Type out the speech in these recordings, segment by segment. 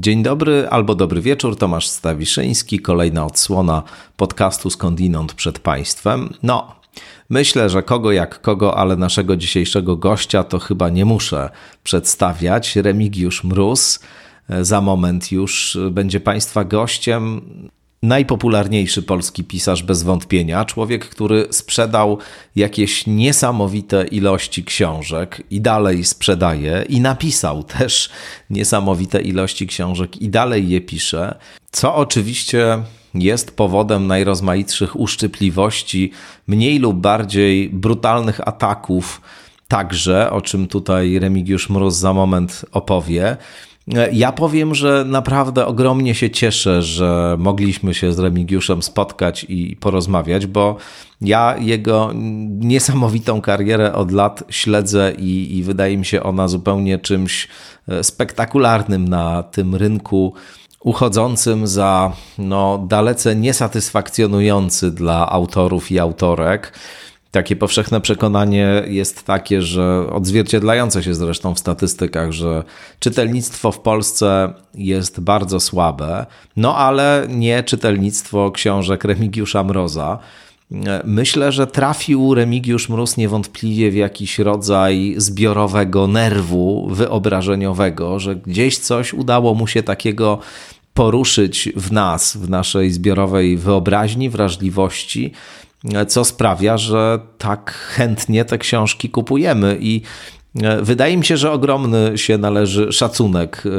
Dzień dobry albo dobry wieczór, Tomasz Stawiszyński, kolejna odsłona podcastu Skądinąd przed Państwem. No, myślę, że kogo jak kogo, ale naszego dzisiejszego gościa to chyba nie muszę przedstawiać. Remigiusz Mróz za moment już będzie Państwa gościem najpopularniejszy polski pisarz bez wątpienia, człowiek, który sprzedał jakieś niesamowite ilości książek i dalej sprzedaje i napisał też niesamowite ilości książek i dalej je pisze, co oczywiście jest powodem najrozmaitszych uszczypliwości, mniej lub bardziej brutalnych ataków, także, o czym tutaj Remigiusz Mróz za moment opowie. Ja powiem, że naprawdę ogromnie się cieszę, że mogliśmy się z Remigiuszem spotkać i porozmawiać, bo ja jego niesamowitą karierę od lat śledzę i, i wydaje mi się ona zupełnie czymś e, spektakularnym na tym rynku uchodzącym za no, dalece niesatysfakcjonujący dla autorów i autorek. Takie powszechne przekonanie jest takie, że odzwierciedlające się zresztą w statystykach, że czytelnictwo w Polsce jest bardzo słabe, no ale nie czytelnictwo książek Remigiusza Mroza. Myślę, że trafił Remigiusz Mróz niewątpliwie w jakiś rodzaj zbiorowego nerwu wyobrażeniowego, że gdzieś coś udało mu się takiego poruszyć w nas, w naszej zbiorowej wyobraźni, wrażliwości, co sprawia, że tak chętnie te książki kupujemy i e, Wydaje mi się, że ogromny się należy szacunek e,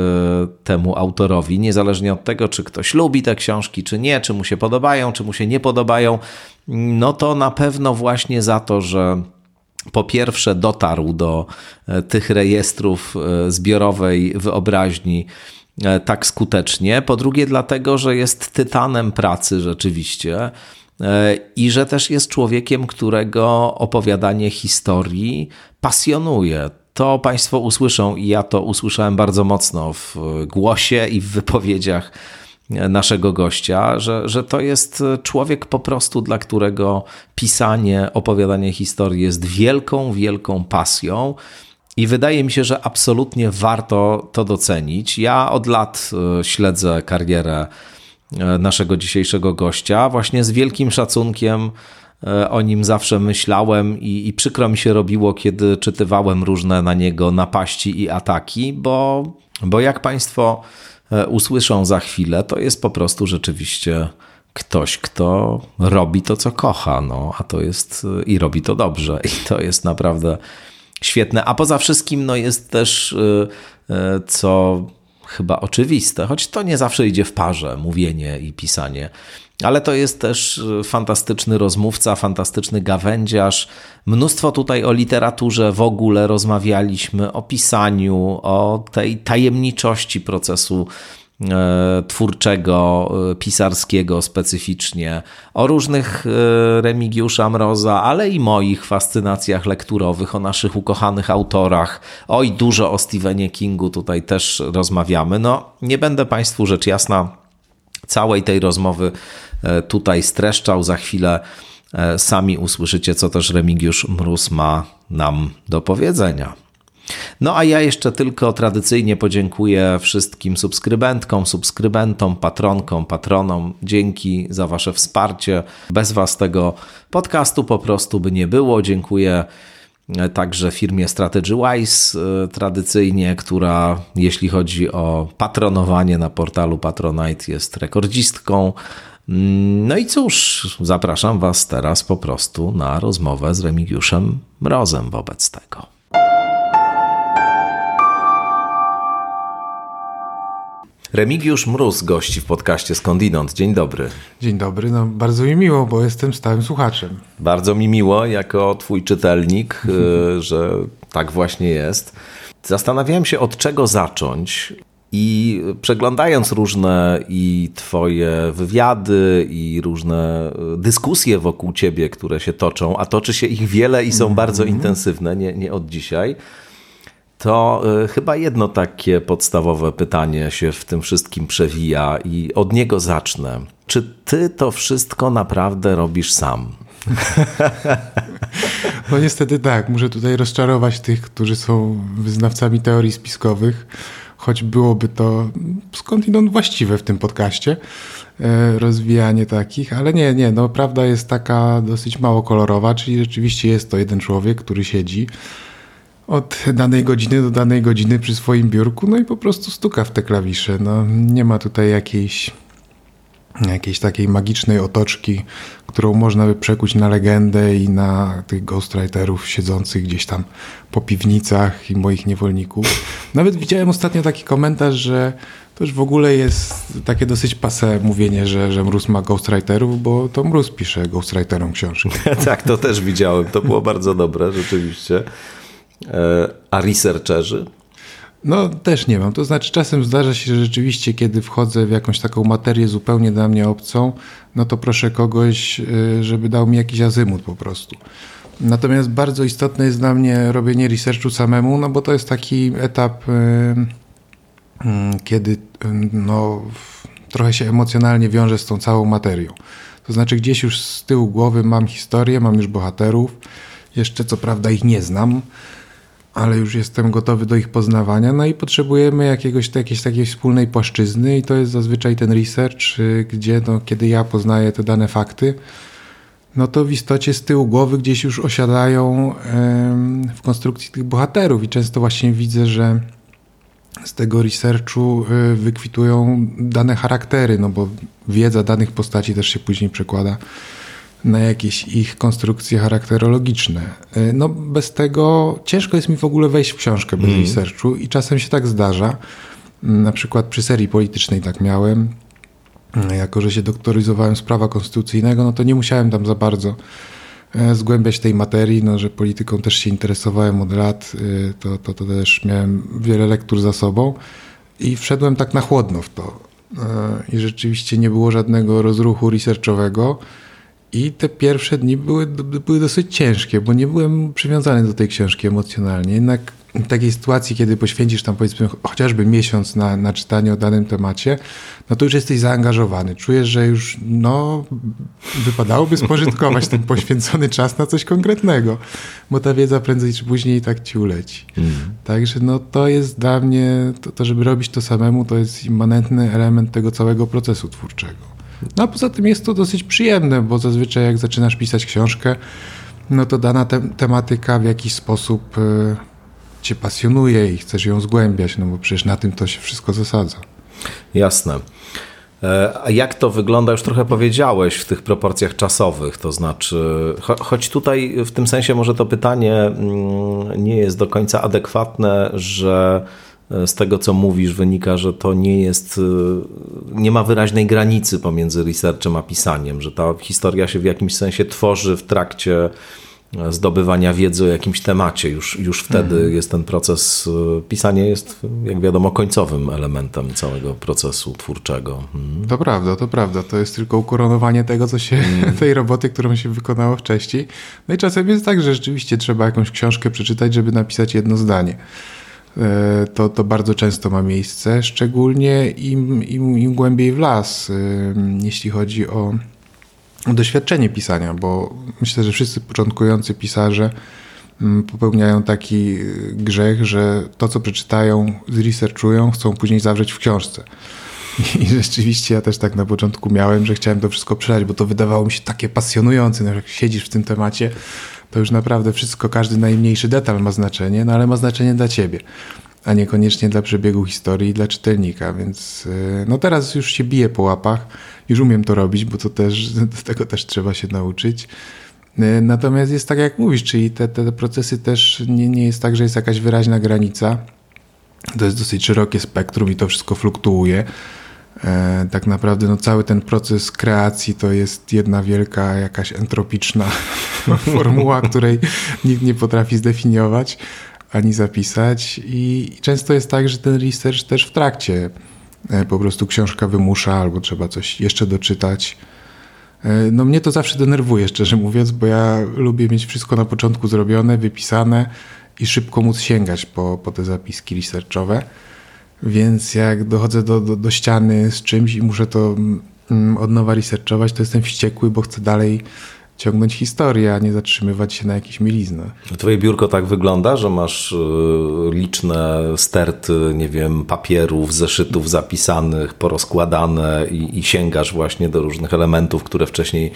temu autorowi, niezależnie od tego, czy ktoś lubi te książki, czy nie, czy mu się podobają, czy mu się nie podobają. No to na pewno właśnie za to, że po pierwsze dotarł do e, tych rejestrów zbiorowej wyobraźni tak skutecznie, po drugie dlatego, że jest tytanem pracy rzeczywiście i że też jest człowiekiem, którego opowiadanie historii pasjonuje. To Państwo usłyszą i ja to usłyszałem bardzo mocno w głosie i w wypowiedziach naszego gościa, że, że to jest człowiek po prostu, dla którego pisanie, opowiadanie historii jest wielką, wielką pasją. I wydaje mi się, że absolutnie warto to docenić. Ja od lat e, śledzę karierę E, naszego dzisiejszego gościa. Właśnie z wielkim szacunkiem e, o nim zawsze myślałem i, i przykro mi się robiło, kiedy czytywałem różne na niego napaści i ataki, bo, bo jak Państwo e, usłyszą za chwilę, to jest po prostu rzeczywiście ktoś, kto robi to, co kocha, no, a to jest i robi to dobrze, i to jest naprawdę świetne. A poza wszystkim, no, jest też co chyba oczywiste, choć to nie zawsze idzie w parze, mówienie i pisanie. Ale to jest też y, fantastyczny rozmówca, fantastyczny gawędziarz. Mnóstwo tutaj o literaturze w ogóle rozmawialiśmy, o pisaniu, o tej tajemniczości procesu twórczego, e, pisarskiego specyficznie, o różnych e, Remigiusza Mroza, ale i moich fascynacjach lekturowych, o naszych ukochanych autorach, oj dużo o Stephenie Kingu tutaj też rozmawiamy. No, nie będę Państwu rzecz jasna całej tej rozmowy tutaj streszczał, za chwilę sami usłyszycie, co też Remigiusz Mróz ma nam do powiedzenia. No a ja jeszcze tylko tradycyjnie podziękuję wszystkim subskrybentkom, subskrybentom, patronkom, patronom. Dzięki za Wasze wsparcie. Bez Was tego podcastu po prostu by nie było. Dziękuję e, także firmie StrategyWise e, tradycyjnie, która jeśli chodzi o patronowanie na portalu Patronite jest rekordzistką. Mm, no i cóż, zapraszam Was teraz po prostu na rozmowę z Remigiuszem Mrozem wobec tego. Remigiusz Mróz gości w podcaście Skądinąd. Dzień dobry. Dzień dobry, no bardzo mi miło, bo jestem stałym słuchaczem. Bardzo mi miło, jako twój czytelnik, y, że tak właśnie jest. Zastanawiałem się, od czego zacząć. I przeglądając różne i Twoje wywiady, i różne y, dyskusje wokół Ciebie, które się toczą, a toczy się ich wiele i są mm -hmm. bardzo intensywne, nie, nie od dzisiaj, to y, chyba jedno takie podstawowe pytanie się w tym wszystkim przewija i od niego zacznę. Czy ty to wszystko naprawdę robisz sam? No niestety tak. Muszę tutaj rozczarować tych, którzy są wyznawcami teorii spiskowych, choć byłoby to skądinąd właściwe w tym podcaście, e, rozwijanie takich, ale nie, nie, no prawda jest taka dosyć mało kolorowa, czyli rzeczywiście jest to jeden człowiek, który siedzi od danej godziny do danej godziny przy swoim biurku, no i po prostu stuka w te klawisze. No, nie ma tutaj jakiejś jakiejś takiej magicznej otoczki, którą można by przekuć na legendę i na tych ghostwriterów siedzących gdzieś tam po piwnicach i moich niewolników. Nawet widziałem ostatnio taki komentarz, że to już w ogóle jest takie dosyć pase mówienie, że, że Mróz ma ghostwriterów, bo to Mróz pisze ghostwriterom książki. tak, to też widziałem. To było bardzo dobre, rzeczywiście. E, a researcherzy? No też nie mam. To znaczy czasem zdarza się, że rzeczywiście, kiedy wchodzę w jakąś taką materię zupełnie dla mnie obcą, no to proszę kogoś, y, żeby dał mi jakiś azymut po prostu. Natomiast bardzo istotne jest dla mnie robienie researchu samemu, no bo to jest taki etap, y, mm, kiedy no, trochę się emocjonalnie wiąże z tą całą materią. To znaczy gdzieś już z tyłu głowy mam historię, mam już bohaterów, jeszcze co prawda ich nie znam, ale już jestem gotowy do ich poznawania, no i potrzebujemy jakiegoś, jakiejś takiej wspólnej płaszczyzny i to jest zazwyczaj ten research, y, gdzie no, kiedy ja poznaję te dane fakty, no to w istocie z tyłu głowy gdzieś już osiadają w konstrukcji tych bohaterów. I często właśnie widzę, że z tego researchu y, wykwitują dane charaktery, no bo wiedza danych postaci też się później przekłada na jakieś ich konstrukcje charakterologiczne. E, no bez tego ciężko jest mi w ogóle wejść w książkę bez mm. researchu i czasem się tak zdarza. Mm, na przykład przy serii politycznej tak miałem. Mm, jako, że się doktoryzowałem z prawa konstytucyjnego, no to nie musiałem tam za bardzo e, zgłębiać tej materii, no, że polityką też się interesowałem od lat, e, to, to, to też miałem wiele lektur za sobą i wszedłem tak na chłodno w to. I rzeczywiście nie było żadnego rozruchu researchowego. I te pierwsze dni były, były dosyć ciężkie, bo nie byłem przywiązany do tej książki emocjonalnie. Jednak w takiej sytuacji, kiedy poświęcisz tam powiedzmy chociażby miesiąc na, na czytanie o danym temacie, no to już jesteś zaangażowany. Czujesz, że już no, wypadałoby spożytkować ten poświęcony czas na coś konkretnego, bo ta wiedza prędzej czy później tak ci uleci. Mm. Także no, to jest dla mnie, to, to żeby robić to samemu, to jest immanentny element tego całego procesu twórczego. No a poza tym jest to dosyć przyjemne, bo zazwyczaj jak zaczynasz pisać książkę, no to dana te tematyka w jakiś sposób y, cię pasjonuje i chcesz ją zgłębiać, no bo przecież na tym to się wszystko zasadza. Jasne. E, a jak to wygląda, już trochę powiedziałeś w tych proporcjach czasowych, to znaczy, cho choć tutaj w tym sensie może to pytanie mm, nie jest do końca adekwatne, że z tego, co mówisz, wynika, że to nie jest, y, nie ma wyraźnej granicy pomiędzy researchem a pisaniem, że ta historia się w jakimś sensie tworzy w trakcie e, zdobywania wiedzy o jakimś temacie. Już, już wtedy mm. jest ten proces, y, pisanie jest, jak wiadomo, końcowym elementem całego procesu twórczego. Mm. To prawda, to prawda. To jest tylko ukoronowanie tego, co się, mm. tej roboty, którą się wykonało wcześniej. No i czasem jest tak, że rzeczywiście trzeba jakąś książkę przeczytać, żeby napisać jedno zdanie. E, to, to bardzo często ma miejsce, szczególnie im, im, im głębiej w las, e, jeśli chodzi o doświadczenie pisania, bo myślę, że wszyscy początkujący pisarze mm, popełniają taki e, grzech, że to, co przeczytają, zresearchują, chcą później zawrzeć w książce. I rzeczywiście ja też tak na początku miałem, że chciałem to wszystko przelać, bo to wydawało mi się takie pasjonujące, no, jak siedzisz w tym temacie, to już naprawdę wszystko, każdy najmniejszy detal ma znaczenie, no ale ma znaczenie dla ciebie, a niekoniecznie dla przebiegu historii i dla czytelnika, więc y, no teraz już się bije po łapach, już umiem to robić, bo to też, do tego też trzeba się nauczyć. Y, natomiast jest tak jak mówisz, czyli te, te procesy też nie, nie jest tak, że jest jakaś wyraźna granica. To jest dosyć szerokie spektrum i to wszystko fluktuuje. E, tak naprawdę no, cały ten proces kreacji to jest jedna wielka jakaś entropiczna formuła, której nikt nie potrafi zdefiniować ani zapisać i często jest tak, że ten research też w trakcie e, po prostu książka wymusza albo trzeba coś jeszcze doczytać. E, no mnie to zawsze denerwuje, szczerze mówiąc, bo ja lubię mieć wszystko na początku zrobione, wypisane i szybko móc sięgać po, po te zapiski researchowe. Więc jak dochodzę do, do, do ściany z czymś i muszę to mm, od nowa researchować, to jestem wściekły, bo chcę dalej ciągnąć historię, a nie zatrzymywać się na jakiejś mieliznach. Twoje biurko tak wygląda, że masz y, liczne sterty, nie wiem, papierów, zeszytów zapisanych, porozkładane i, i sięgasz właśnie do różnych elementów, które wcześniej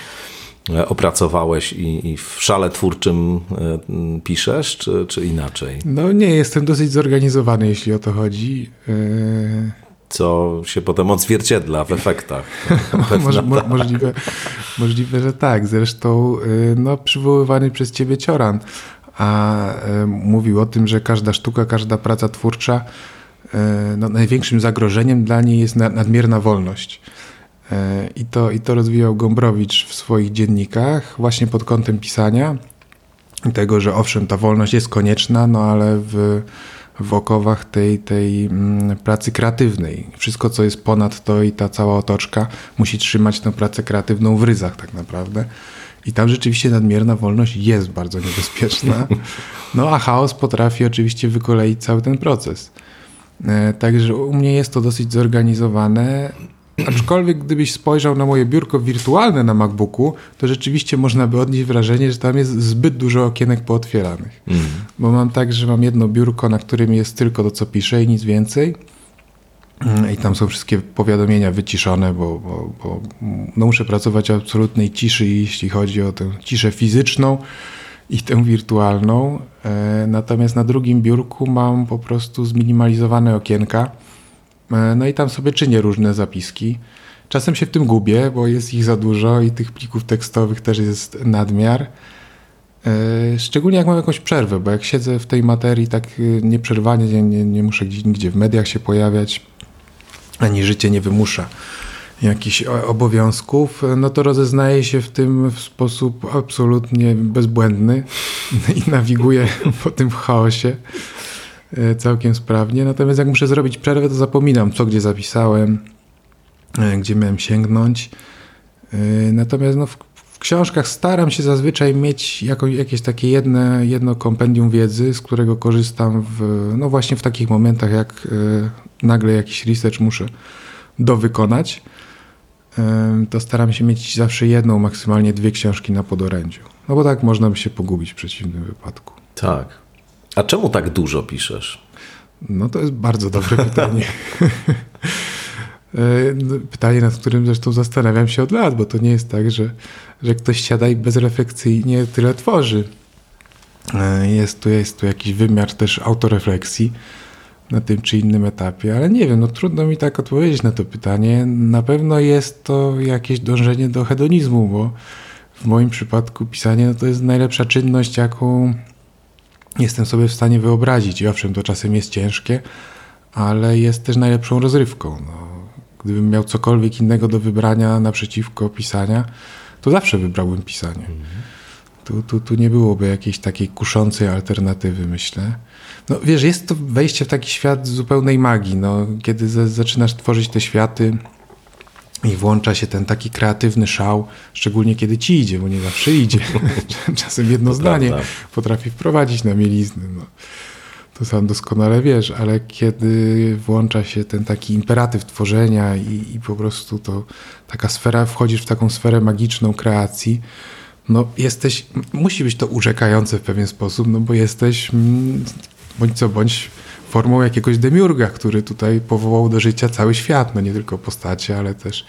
opracowałeś i, i, w szale twórczym e, piszesz, czy, czy inaczej? No nie, jestem dosyć zorganizowany, jeśli o to chodzi. Yy co się potem odzwierciedla w efektach. Może, mo, możliwe, możliwe, że tak. Zresztą no, przywoływany przez ciebie Cioran a mówił o tym, że każda sztuka, każda praca twórcza no, największym zagrożeniem dla niej jest nadmierna wolność. I to, I to rozwijał Gombrowicz w swoich dziennikach właśnie pod kątem pisania. Tego, że owszem, ta wolność jest konieczna, no ale w w okowach tej, tej mm, pracy kreatywnej. Wszystko, co jest ponad to i ta cała otoczka musi trzymać tę pracę kreatywną w ryzach tak naprawdę. I tam rzeczywiście nadmierna wolność jest bardzo niebezpieczna. No a chaos potrafi oczywiście wykoleić cały ten proces. E, także u mnie jest to dosyć zorganizowane. Aczkolwiek gdybyś spojrzał na moje biurko wirtualne na MacBooku, to rzeczywiście można by odnieść wrażenie, że tam jest zbyt dużo okienek pootwieranych. Mm. Bo mam tak, że mam jedno biurko, na którym jest tylko to, co piszę i nic więcej. Mm, I tam są wszystkie powiadomienia wyciszone, bo, bo, bo no muszę pracować w absolutnej ciszy, jeśli chodzi o tę ciszę fizyczną i tę wirtualną. E, natomiast na drugim biurku mam po prostu zminimalizowane okienka no i tam sobie czynię różne zapiski. Czasem się w tym gubię, bo jest ich za dużo i tych plików tekstowych też jest nadmiar. E, szczególnie jak mam jakąś przerwę, bo jak siedzę w tej materii tak y, nieprzerwanie, nie, nie, nie muszę nigdzie w mediach się pojawiać, ani życie nie wymusza jakichś obowiązków, no to rozeznaję się w tym w sposób absolutnie bezbłędny i nawiguję po tym chaosie. E, całkiem sprawnie. Natomiast jak muszę zrobić przerwę, to zapominam, co gdzie zapisałem, e, gdzie miałem sięgnąć. E, natomiast no, w, książkach staram się zazwyczaj mieć jakieś takie jedne, jedno kompendium wiedzy, z którego korzystam w, no właśnie w takich momentach, jak nagle jakiś research muszę dowykonać. To staram się mieć zawsze jedną, maksymalnie dwie książki na podorędziu. No bo tak można by się pogubić w przeciwnym wypadku. Tak. A czemu tak dużo piszesz? No to jest bardzo dobre pytanie. E, no, pytanie, nad którym zresztą zastanawiam się od lat, bo to nie jest tak, że, że ktoś siada i bezrefleksyjnie tyle tworzy. E, jest tu, jest tu jakiś wymiar też autorefleksji na tym czy innym etapie, ale nie wiem, no trudno mi tak odpowiedzieć na to pytanie. Na pewno jest to jakieś dążenie do hedonizmu, bo w moim przypadku pisanie no to jest najlepsza czynność, jaką jestem sobie w stanie wyobrazić. I owszem, to czasem jest ciężkie, ale jest też najlepszą rozrywką. No, gdybym miał cokolwiek innego do wybrania naprzeciwko pisania, to zawsze wybrałbym pisanie. Tu, tu, tu nie byłoby jakiejś takiej kuszącej alternatywy, myślę. No wiesz, jest to wejście w taki świat zupełnej magii. No, kiedy zaczynasz tworzyć te światy, i włącza się ten taki kreatywny szał, szczególnie kiedy ci idzie, bo nie zawsze idzie. Czasem jedno to zdanie prawda. potrafi wprowadzić na mielizny. No. To sam doskonale wiesz, ale kiedy włącza się ten taki imperatyw tworzenia i, i po prostu to taka sfera, wchodzisz w taką sferę magiczną kreacji, no jesteś, musi być to urzekające w pewien sposób, no bo jesteś bądź co bądź formą jakiegoś demiurga, który tutaj powołał do życia cały świat, no nie tylko postacie, ale też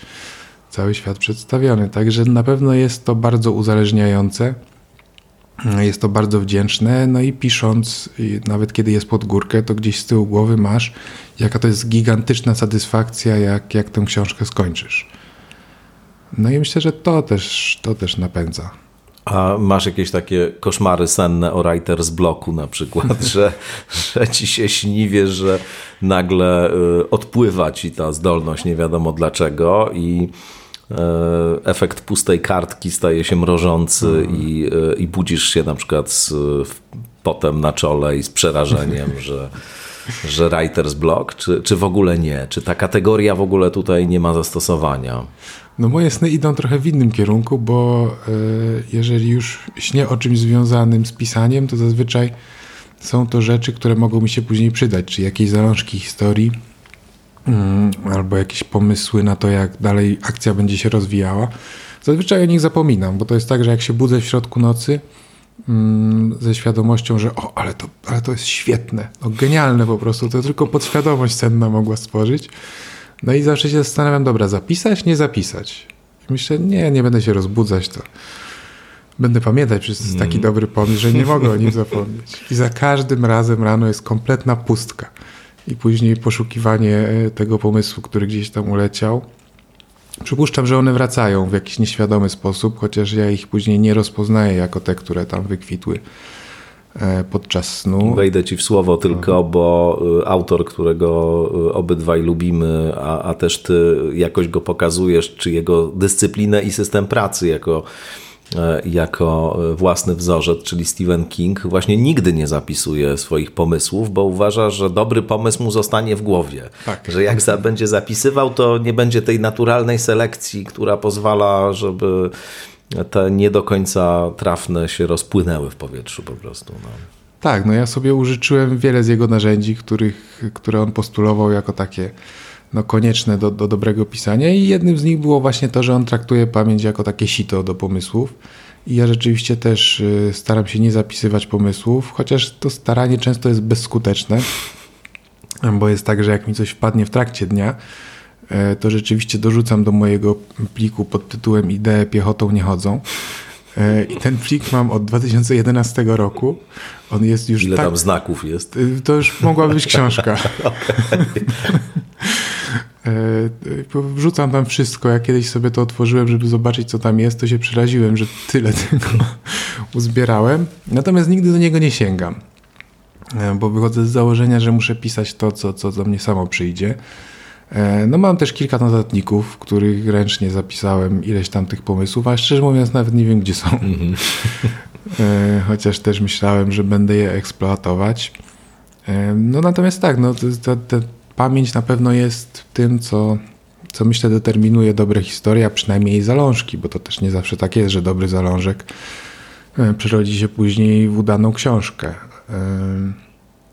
cały świat przedstawiony. Także na pewno jest to bardzo uzależniające. Jest to bardzo wdzięczne, no i pisząc, nawet kiedy jest pod górkę, to gdzieś z tyłu głowy masz, jaka to jest gigantyczna satysfakcja, jak, jak tę książkę skończysz. No i myślę, że to też, to też napędza. A masz jakieś takie koszmary senne o writer's bloku na przykład, że, że ci się śni, wiesz, że nagle y, odpływa ci ta zdolność, nie wiadomo dlaczego i y, efekt pustej kartki staje się mrożący mhm. i, y, i budzisz się na przykład z potem na czole i z przerażeniem, że, że writer's block, czy, czy w ogóle nie? Czy ta kategoria w ogóle tutaj nie ma zastosowania? No moje sny idą trochę w innym kierunku, bo e, jeżeli już śnię o czymś związanym z pisaniem, to zazwyczaj są to rzeczy, które mogą mi się później przydać, czy jakieś zalążki historii, mm, albo jakieś pomysły na to, jak dalej akcja będzie się rozwijała. Zazwyczaj o nich zapominam, bo to jest tak, że jak się budzę w środku nocy mm, ze świadomością, że o, ale to, ale to jest świetne, no, genialne po prostu, to tylko podświadomość senna mogła stworzyć. No i zawsze się zastanawiam, dobra, zapisać, nie zapisać. I myślę, nie, nie będę się rozbudzać, to będę pamiętać, przecież to jest taki mm. dobry pomysł, że nie mogę o nim zapomnieć. I za każdym razem rano jest kompletna pustka. I później poszukiwanie e, tego pomysłu, który gdzieś tam uleciał. Przypuszczam, że one wracają w jakiś nieświadomy sposób, chociaż ja ich później nie rozpoznaję jako te, które tam wykwitły podczas snu. Wejdę ci w słowo tylko, bo e, autor, którego obydwaj lubimy, a, a też ty jakoś go pokazujesz, czy jego dyscyplinę i system pracy jako E, jako własny wzorzec, czyli Stephen King, właśnie nigdy nie zapisuje swoich pomysłów, bo uważa, że dobry pomysł mu zostanie w głowie. Tak. Że jak za, będzie zapisywał, to nie będzie tej naturalnej selekcji, która pozwala, żeby te nie do końca trafne się rozpłynęły w powietrzu po prostu. No. Tak, no ja sobie użyczyłem wiele z jego narzędzi, których, które on postulował jako takie no, konieczne do, do dobrego pisania i jednym z nich było właśnie to, że on traktuje pamięć jako takie sito do pomysłów. I ja rzeczywiście też y, staram się nie zapisywać pomysłów, chociaż to staranie często jest bezskuteczne, bo jest tak, że jak mi coś wpadnie w trakcie dnia, to rzeczywiście dorzucam do mojego pliku pod tytułem Idee piechotą nie chodzą. E, I ten plik mam od 2011 roku. On jest już. Ile tak... tam znaków jest? Y, to już mogła być książka. E, wrzucam tam wszystko. Ja kiedyś sobie to otworzyłem, żeby zobaczyć, co tam jest, to się przeraziłem, że tyle tego uzbierałem. Natomiast nigdy do niego nie sięgam, e, bo wychodzę z założenia, że muszę pisać to, co, co do mnie samo przyjdzie. E, no mam też kilka notatników, w których ręcznie zapisałem ileś tam tych pomysłów, a szczerze mówiąc nawet nie wiem, gdzie są. Mm -hmm. Chociaż też myślałem, że będę je eksploatować. No natomiast tak, no, te, te, pamięć na pewno jest tym, co, co myślę determinuje dobre historie, a przynajmniej zalążki, bo to też nie zawsze tak jest, że dobry zalążek e, przerodzi się później w udaną książkę. E,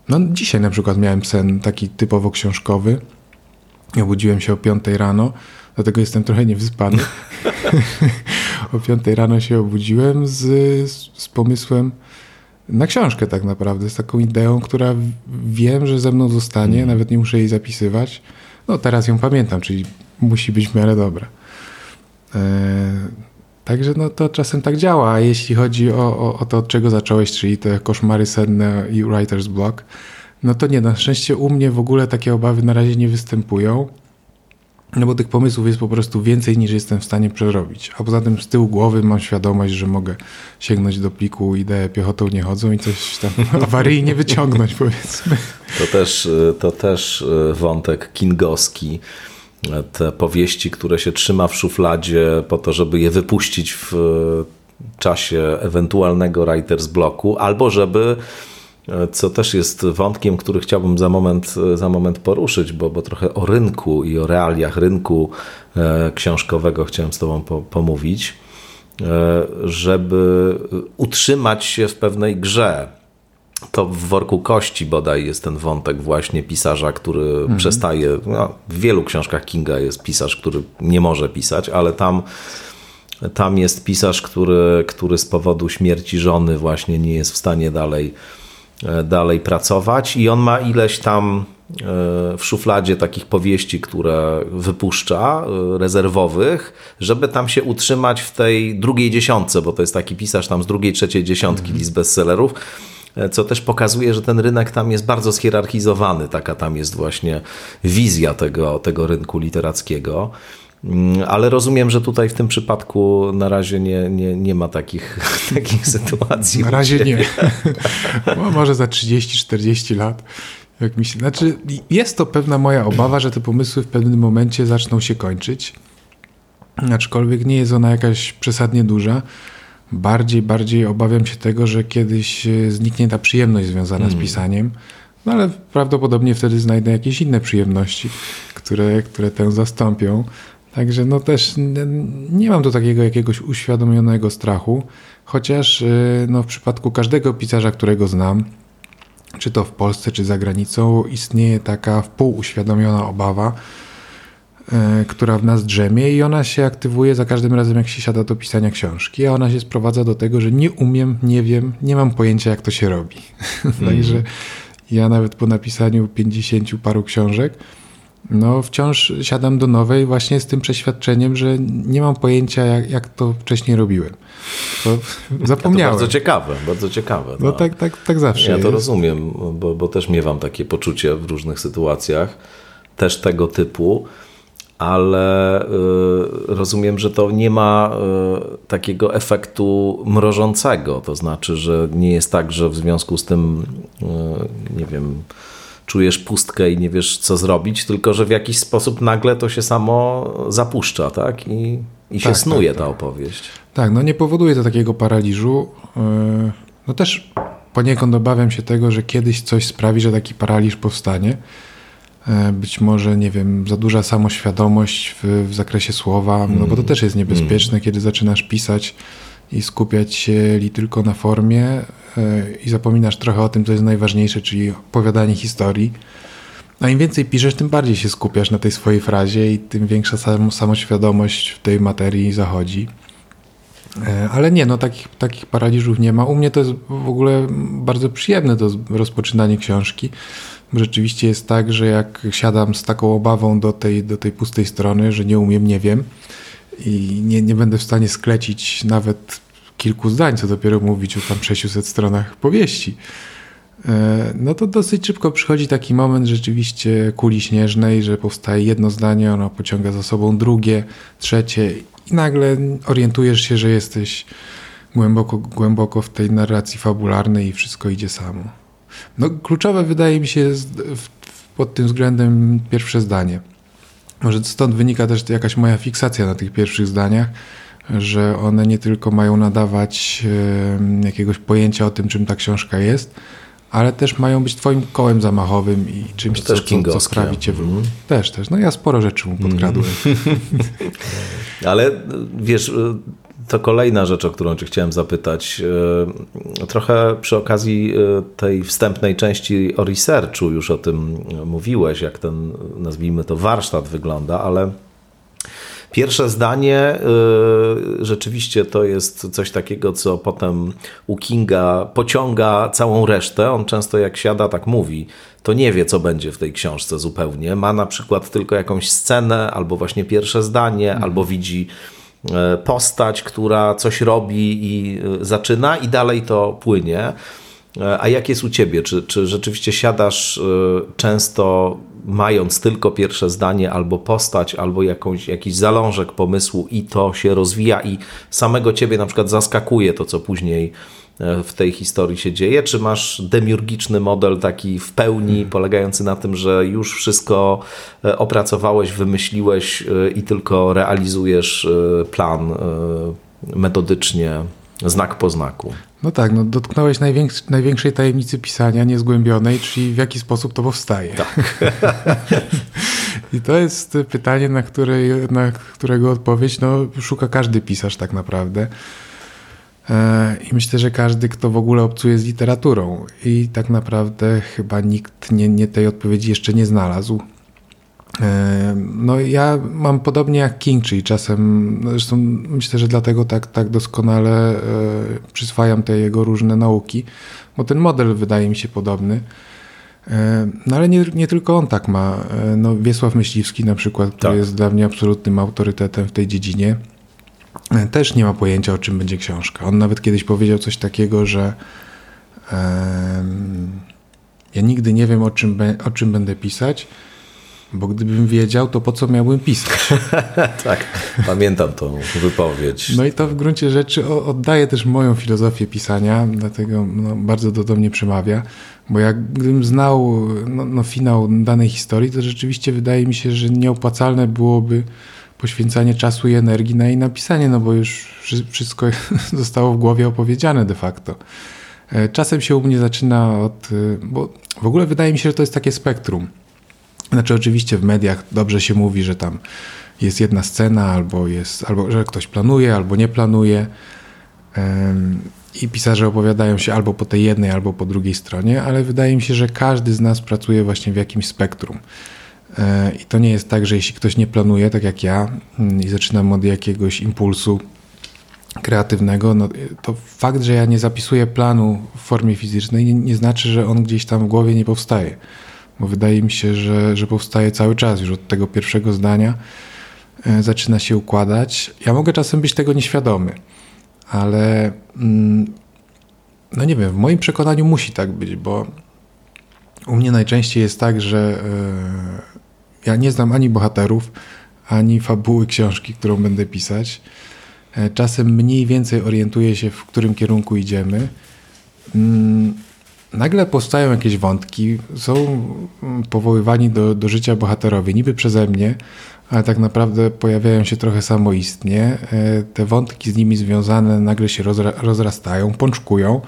no dzisiaj na przykład miałem sen taki typowo książkowy. Obudziłem się o 5 rano, dlatego jestem trochę niewyspany. o 5 rano się obudziłem z, z pomysłem, na książkę tak naprawdę, z taką ideą, która wiem, że ze mną zostanie, mm. nawet nie muszę jej zapisywać. No teraz ją pamiętam, czyli musi być w miarę dobra. E, także no to czasem tak działa, a jeśli chodzi o, o, o to, od czego zacząłeś, czyli te koszmary senne i writer's block, no to nie, na szczęście u mnie w ogóle takie obawy na razie nie występują. No bo tych pomysłów jest po prostu więcej niż jestem w stanie przerobić. A poza tym z tyłu głowy mam świadomość, że mogę sięgnąć do pliku ideę piechotą nie chodzą i coś tam awaryjnie wyciągnąć powiedzmy. To też, to też e, wątek kingowski. Te powieści, które się trzyma w szufladzie po to, żeby je wypuścić w czasie ewentualnego writer's bloku, albo żeby co też jest wątkiem, który chciałbym za moment, za moment poruszyć, bo, bo trochę o rynku i o realiach rynku e, książkowego chciałem z Tobą po, pomówić, e, żeby utrzymać się w pewnej grze. To w worku kości bodaj jest ten wątek właśnie pisarza, który mhm. przestaje. No, w wielu książkach Kinga jest pisarz, który nie może pisać, ale tam tam jest pisarz, który, który z powodu śmierci żony właśnie nie jest w stanie dalej E, dalej pracować i on ma ileś tam e, w szufladzie takich powieści, które wypuszcza, e, rezerwowych, żeby tam się utrzymać w tej drugiej dziesiątce, bo to jest taki pisarz tam z drugiej, trzeciej dziesiątki mm. list bestsellerów, co też pokazuje, że ten rynek tam jest bardzo schierarchizowany, taka tam jest właśnie wizja tego, tego rynku literackiego. Mm, ale rozumiem, że tutaj w tym przypadku na razie nie, nie, nie ma takich, takich sytuacji. Na razie nie. Może za 30-40 lat. Jak mi się... Znaczy, jest to pewna moja obawa, że te pomysły w pewnym momencie zaczną się kończyć. Aczkolwiek nie jest ona jakaś przesadnie duża. Bardziej, bardziej obawiam się tego, że kiedyś e, zniknie ta przyjemność związana z hmm. pisaniem. No ale prawdopodobnie wtedy znajdę jakieś inne przyjemności, które, które tę zastąpią. Także no też nie mam do takiego jakiegoś uświadomionego strachu, chociaż y, no w przypadku każdego pisarza, którego znam, czy to w Polsce, czy za granicą, istnieje taka wpółuświadomiona obawa, e, która w nas drzemie i ona się aktywuje za każdym razem, jak się siada do pisania książki, a ona się sprowadza do tego, że nie umiem, nie wiem, nie mam pojęcia, jak to się robi. Mm. Także ja nawet po napisaniu 50 paru książek, no wciąż siadam do nowej właśnie z tym przeświadczeniem, że nie mam pojęcia, jak, jak to wcześniej robiłem. To zapomniałem. To bardzo ciekawe, bardzo ciekawe. No, no tak, tak, tak zawsze Ja jest. to rozumiem, bo, bo też miewam takie poczucie w różnych sytuacjach, też tego typu, ale y, rozumiem, że to nie ma y, takiego efektu mrożącego. To znaczy, że nie jest tak, że w związku z tym, y, nie wiem, czujesz pustkę i nie wiesz, co zrobić, tylko że w jakiś sposób nagle to się samo zapuszcza, tak? I, i się tak, snuje tak, ta tak. opowieść. Tak, no nie powoduje to takiego paraliżu. No też poniekąd obawiam się tego, że kiedyś coś sprawi, że taki paraliż powstanie. E, być może, nie wiem, za duża samoświadomość w, w zakresie słowa, no bo to mm. też jest niebezpieczne, mm. kiedy zaczynasz pisać i skupiać się tylko na formie e, i zapominasz trochę o tym, co jest najważniejsze, czyli opowiadanie historii. A im więcej piszesz, tym bardziej się skupiasz na tej swojej frazie i tym większa sam, samoświadomość w tej materii zachodzi. E, ale nie, no takich, takich paraliżów nie ma. U mnie to jest w ogóle bardzo przyjemne to rozpoczynanie książki rzeczywiście jest tak, że jak siadam z taką obawą do tej, do tej pustej strony, że nie umiem, nie wiem i nie, nie będę w stanie sklecić nawet kilku zdań, co dopiero mówić o tam 600 stronach powieści, e, no to dosyć szybko przychodzi taki moment rzeczywiście kuli śnieżnej, że powstaje jedno zdanie, ono pociąga za sobą drugie, trzecie i nagle orientujesz się, że jesteś głęboko, głęboko w tej narracji fabularnej i wszystko idzie samo. No, kluczowe wydaje mi się pod tym względem pierwsze zdanie. Może stąd wynika też jakaś moja fiksacja na tych pierwszych zdaniach, że one nie tylko mają nadawać jakiegoś pojęcia o tym, czym ta książka jest, ale też mają być twoim kołem zamachowym i czymś, co, co, co sprawi cię w... Mm. Też, też. No ja sporo rzeczy mu podkradłem. Mm. ale wiesz, to kolejna rzecz, o którą Cię chciałem zapytać. E, trochę przy okazji e, tej wstępnej części o researchu już o tym mówiłeś, jak ten, nazwijmy to, warsztat wygląda, ale Pierwsze zdanie y, rzeczywiście to jest coś takiego, co potem u Kinga pociąga całą resztę. On często jak siada, tak mówi, to nie wie, co będzie w tej książce zupełnie. Ma na przykład tylko jakąś scenę, albo właśnie pierwsze zdanie, mhm. albo widzi E, postać, która coś robi i e, zaczyna, i dalej to płynie. E, a jak jest u ciebie? Czy, czy rzeczywiście siadasz często mając tylko pierwsze zdanie, albo postać, albo jakąś, jakiś zalążek pomysłu, i to się rozwija, i samego ciebie na przykład zaskakuje to, co później E, w tej historii się dzieje? Czy masz demiurgiczny model taki w pełni, hmm. polegający na tym, że już wszystko e, opracowałeś, wymyśliłeś e, i tylko realizujesz plan metodycznie, znak po znaku? No tak, no dotknąłeś najwięks największej tajemnicy pisania, niezgłębionej, czyli w jaki sposób to powstaje. Tak. I to jest pytanie, na, której, na którego odpowiedź no, szuka każdy pisarz tak naprawdę. E, I myślę, że każdy, kto w ogóle obcuje z literaturą, i tak naprawdę chyba nikt nie, nie tej odpowiedzi jeszcze nie znalazł. E, no, ja mam podobnie jak King, czyli czasem, zresztą myślę, że dlatego tak, tak doskonale e, przyswajam te jego różne nauki, bo ten model wydaje mi się podobny. No ale nie, nie tylko on tak ma. No, Wiesław Myśliwski na przykład, który tak. jest dla mnie absolutnym autorytetem w tej dziedzinie też nie ma pojęcia, o czym będzie książka. On nawet kiedyś powiedział coś takiego, że ja nigdy nie wiem, o czym, o czym będę pisać, bo gdybym wiedział, to po co miałbym pisać? tak, pamiętam tą wypowiedź. No i to w gruncie rzeczy oddaje też moją filozofię pisania, dlatego no, bardzo to do mnie przemawia, bo jak gdybym znał no, no, finał danej historii, to rzeczywiście wydaje mi się, że nieopłacalne byłoby poświęcanie czasu i energii na jej napisanie, no bo już wszystko zostało w głowie opowiedziane de facto. E, czasem się u mnie zaczyna od. E, bo w ogóle wydaje mi się, że to jest takie spektrum. Znaczy, oczywiście w mediach dobrze się mówi, że tam jest jedna scena, albo, jest, albo że ktoś planuje, albo nie planuje. I pisarze opowiadają się albo po tej jednej, albo po drugiej stronie, ale wydaje mi się, że każdy z nas pracuje właśnie w jakimś spektrum. E, I to nie jest tak, że jeśli ktoś nie planuje, tak jak ja, mm, i zaczynam od jakiegoś impulsu kreatywnego, no to fakt, że ja nie zapisuję planu w formie fizycznej, nie, nie znaczy, że on gdzieś tam w głowie nie powstaje. Bo wydaje mi się, że, że powstaje cały czas, już od tego pierwszego zdania e, zaczyna się układać. Ja mogę czasem być tego nieświadomy, ale mm, no nie wiem, w moim przekonaniu musi tak być, bo u mnie najczęściej jest tak, że e, ja nie znam ani bohaterów, ani fabuły książki, którą będę pisać. E, czasem mniej więcej orientuję się, w którym kierunku idziemy. Mm, nagle powstają jakieś wątki, są mm, powoływani do, do życia bohaterowie, niby przeze mnie, ale tak naprawdę pojawiają się trochę samoistnie. E, te wątki z nimi związane nagle się rozra rozrastają, pączkują.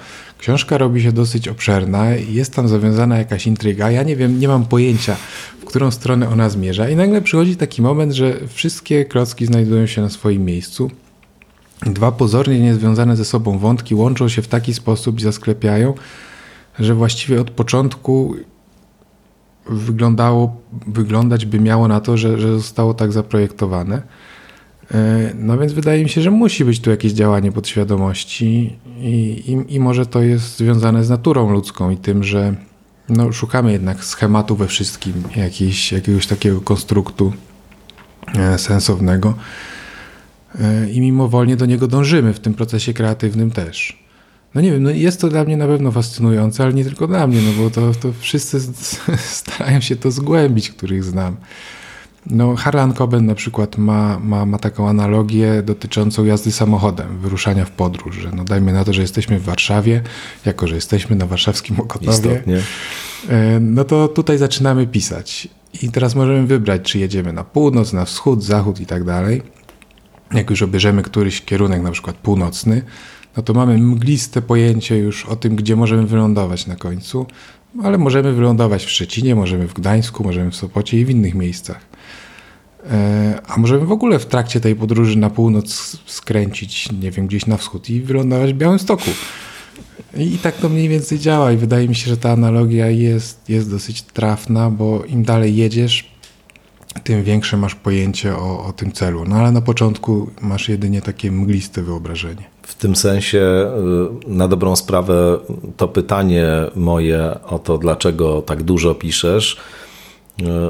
Książka robi się dosyć obszerna, jest tam zawiązana jakaś intryga. Ja nie wiem, nie mam pojęcia, w którą stronę ona zmierza, i nagle przychodzi taki moment, że wszystkie klocki znajdują się na swoim miejscu. Dwa pozornie niezwiązane ze sobą wątki łączą się w taki sposób i zasklepiają, że właściwie od początku wyglądało, wyglądać by miało na to, że, że zostało tak zaprojektowane. E, no więc wydaje mi się, że musi być tu jakieś działanie podświadomości i, i, i może to jest związane z naturą ludzką i tym, że no, szukamy jednak schematu we wszystkim, jakiś, jakiegoś takiego konstruktu e, sensownego e, i mimowolnie do niego dążymy w tym procesie kreatywnym też. No nie wiem, no jest to dla mnie na pewno fascynujące, ale nie tylko dla mnie, no bo to, to wszyscy starają się to zgłębić, których znam. No, Harlan Coben na przykład ma, ma, ma taką analogię dotyczącą jazdy samochodem, wyruszania w podróż. Że no dajmy na to, że jesteśmy w Warszawie, jako że jesteśmy na warszawskim Okotowie, Istotnie. E, no to tutaj zaczynamy pisać. I teraz możemy wybrać, czy jedziemy na północ, na wschód, zachód i tak dalej. Jak już obierzemy któryś kierunek, na przykład północny, no to mamy mgliste pojęcie już o tym, gdzie możemy wylądować na końcu, ale możemy wylądować w Szczecinie, możemy w Gdańsku, możemy w Sopocie i w innych miejscach. E, a możemy w ogóle w trakcie tej podróży na północ skręcić, nie wiem, gdzieś na wschód i wylądować w Białymstoku. I tak to mniej więcej działa i wydaje mi się, że ta analogia jest, jest dosyć trafna, bo im dalej jedziesz, tym większe masz pojęcie o, o tym celu. No ale na początku masz jedynie takie mgliste wyobrażenie. W tym sensie, y, na dobrą sprawę, to pytanie moje o to, dlaczego tak dużo piszesz,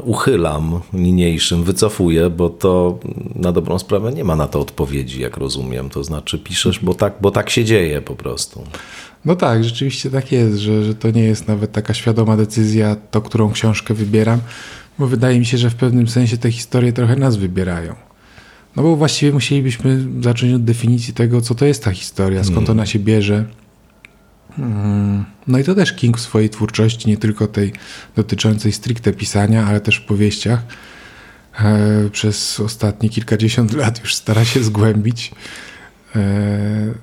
uchylam niniejszym, wycofuję, bo to na dobrą sprawę nie ma na to odpowiedzi, jak rozumiem. To znaczy, piszesz, bo tak, bo tak się dzieje po prostu. No tak, rzeczywiście tak jest, że, że to nie jest nawet taka świadoma decyzja, to którą książkę wybieram, bo wydaje mi się, że w pewnym sensie te historie trochę nas wybierają. No bo właściwie musielibyśmy zacząć od definicji tego, co to jest ta historia, skąd mm. ona się bierze. Mm. No i to też King w swojej twórczości, nie tylko tej dotyczącej stricte pisania, ale też w powieściach, e, przez ostatnie kilkadziesiąt lat już stara się zgłębić. E,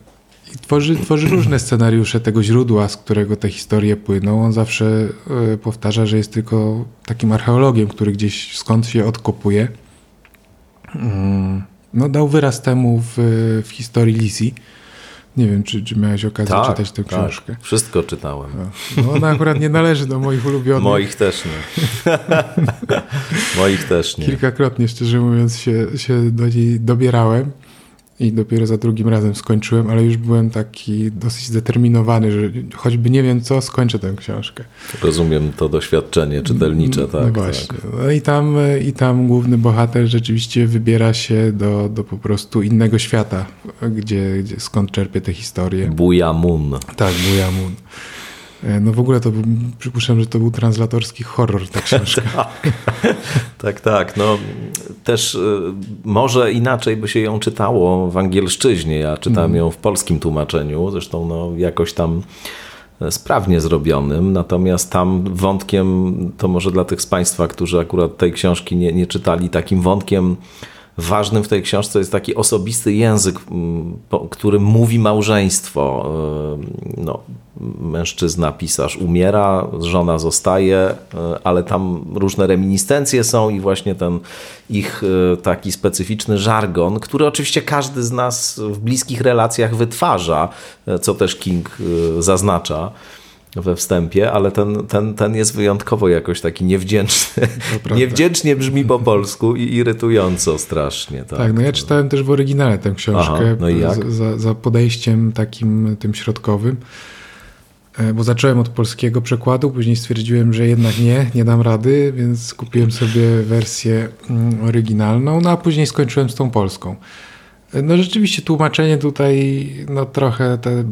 I tworzy, tworzy różne scenariusze tego źródła, z którego te historie płyną. On zawsze e, powtarza, że jest tylko takim archeologiem, który gdzieś skąd się odkopuje Mm. no, dał wyraz temu w, w historii Lizzie. Nie wiem, czy, czy miałeś okazję tak, czytać tę tak. książkę. Wszystko czytałem. No, no ona akurat nie należy do moich ulubionych. Moich też nie. moich też nie. Kilkakrotnie, szczerze mówiąc, się, się do niej dobierałem i dopiero za drugim razem skończyłem, ale już byłem taki dosyć zdeterminowany, że choćby nie wiem co, skończę tę książkę. Rozumiem to doświadczenie czytelnicze, tak. No właśnie. Tak. No i tam, i tam główny bohater rzeczywiście wybiera się do, do po prostu innego świata, gdzie, gdzie skąd czerpie te historie. Buja Moon. Tak, Buja Moon. E, no w ogóle to był, przypuszczam, że to był translatorski horror ta książka. tak, tak, tak. No, też y, może inaczej by się ją czytało w angielszczyźnie. Ja czytałem mm. ją w polskim tłumaczeniu, zresztą no, jakoś tam e, sprawnie zrobionym, natomiast tam wątkiem, to może dla tych z Państwa, którzy akurat tej książki nie, nie czytali, takim wątkiem ważnym w tej książce jest taki osobisty język, który mówi małżeństwo. No, mężczyzna, pisarz umiera, żona zostaje, e, ale tam różne reminiscencje są i właśnie ten ich e, taki specyficzny żargon, który oczywiście każdy z nas w bliskich relacjach wytwarza, co też King zaznacza. We wstępie, ale ten, ten, ten jest wyjątkowo jakoś taki niewdzięczny. Niewdzięcznie brzmi po polsku i irytująco strasznie. Tak, tak no ja czytałem też w oryginale tę książkę Aha, no za, za podejściem takim tym środkowym. E, bo zacząłem od polskiego przekładu, później stwierdziłem, że jednak nie, nie dam rady, więc kupiłem sobie wersję mm, oryginalną, no a później skończyłem z tą polską. E, no rzeczywiście tłumaczenie tutaj no trochę te,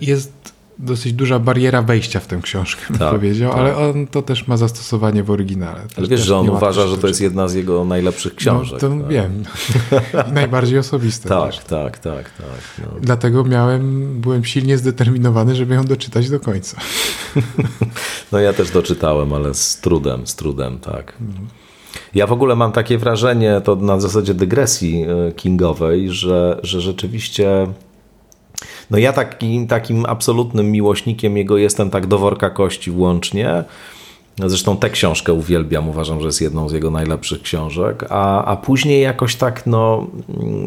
jest dosyć duża bariera wejścia w tę książkę, bym tak, powiedział, tak. ale on to też ma zastosowanie w oryginale. Ale wiesz, że on uważa, że to jest jedna z jego najlepszych książek. No, to tak. wiem. Najbardziej osobiste. tak, tak, tak, tak. No. Dlatego miałem, byłem silnie zdeterminowany, żeby ją doczytać do końca. no ja też doczytałem, ale z trudem, z trudem, tak. Ja w ogóle mam takie wrażenie, to na zasadzie dygresji e, kingowej, że, że rzeczywiście no ja taki, takim absolutnym miłośnikiem jego jestem tak do worka kości włącznie. Zresztą tę książkę uwielbiam, uważam, że jest jedną z jego najlepszych książek, a, a później jakoś tak, no,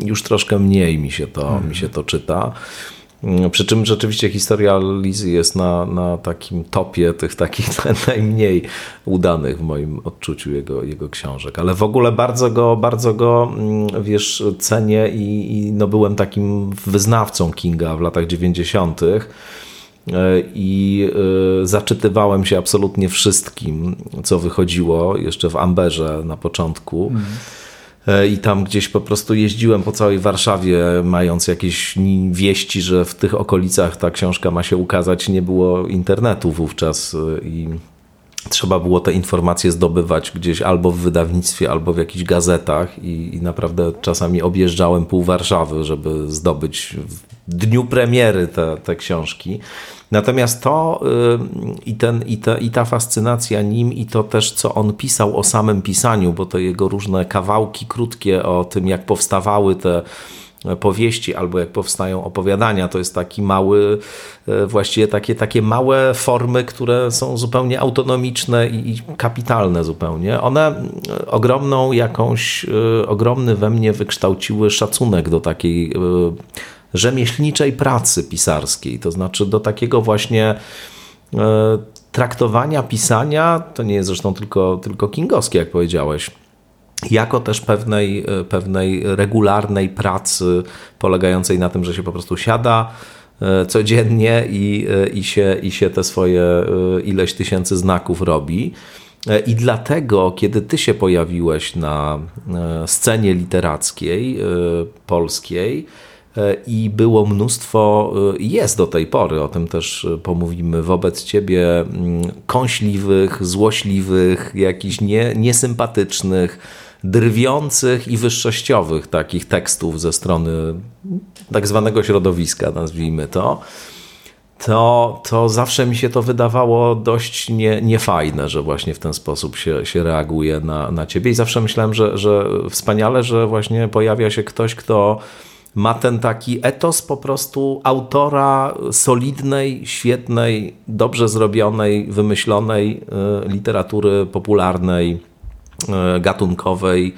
już troszkę mniej mi się to, mi się to czyta. Mm, przy czym rzeczywiście historia Lizy jest na, na takim topie tych takich najmniej udanych w moim odczuciu jego, jego książek. Ale w ogóle bardzo go, bardzo go mm, wiesz, cenię i, i no byłem takim wyznawcą Kinga w latach 90. E, I e, zaczytywałem się absolutnie wszystkim, co wychodziło jeszcze w Amberze na początku. Mm. E, i tam gdzieś po prostu jeździłem po całej Warszawie, mając jakieś wieści, że w tych okolicach ta książka ma się ukazać. Nie było internetu wówczas e, i trzeba było te informacje zdobywać gdzieś albo w wydawnictwie, albo w jakichś gazetach i, i naprawdę czasami objeżdżałem pół Warszawy, żeby zdobyć w dniu premiery te, te książki. Natomiast to y, i, ten, i, te, i ta fascynacja nim, i to też, co on pisał o samym pisaniu, bo to jego różne kawałki krótkie o tym, jak powstawały te powieści albo jak powstają opowiadania. To jest taki mały, y, właściwie takie, takie małe formy, które są zupełnie autonomiczne i kapitalne zupełnie. One y, ogromną jakąś, ogromny we mnie wykształciły szacunek do takiej rzemieślniczej pracy pisarskiej, to znaczy do takiego właśnie e, traktowania pisania, to nie jest zresztą tylko, tylko kingowskie, jak powiedziałeś, jako też pewnej, e, pewnej regularnej pracy polegającej na tym, że się po prostu siada e, codziennie i, i, się, i się te swoje ileś tysięcy znaków robi. I dlatego, kiedy ty się pojawiłeś na scenie literackiej polskiej, E, i było mnóstwo, e, jest do tej pory, o tym też e, pomówimy, wobec ciebie mm, kąśliwych, złośliwych, jakichś nie, niesympatycznych, drwiących i wyższościowych takich tekstów ze strony tak zwanego środowiska, nazwijmy to. To, to zawsze mi się to wydawało dość nie, niefajne, że właśnie w ten sposób się, się reaguje na, na ciebie. I zawsze myślałem, że, że wspaniale, że właśnie pojawia się ktoś, kto ma ten taki etos po prostu autora solidnej, świetnej, dobrze zrobionej, wymyślonej e, literatury popularnej, gatunkowej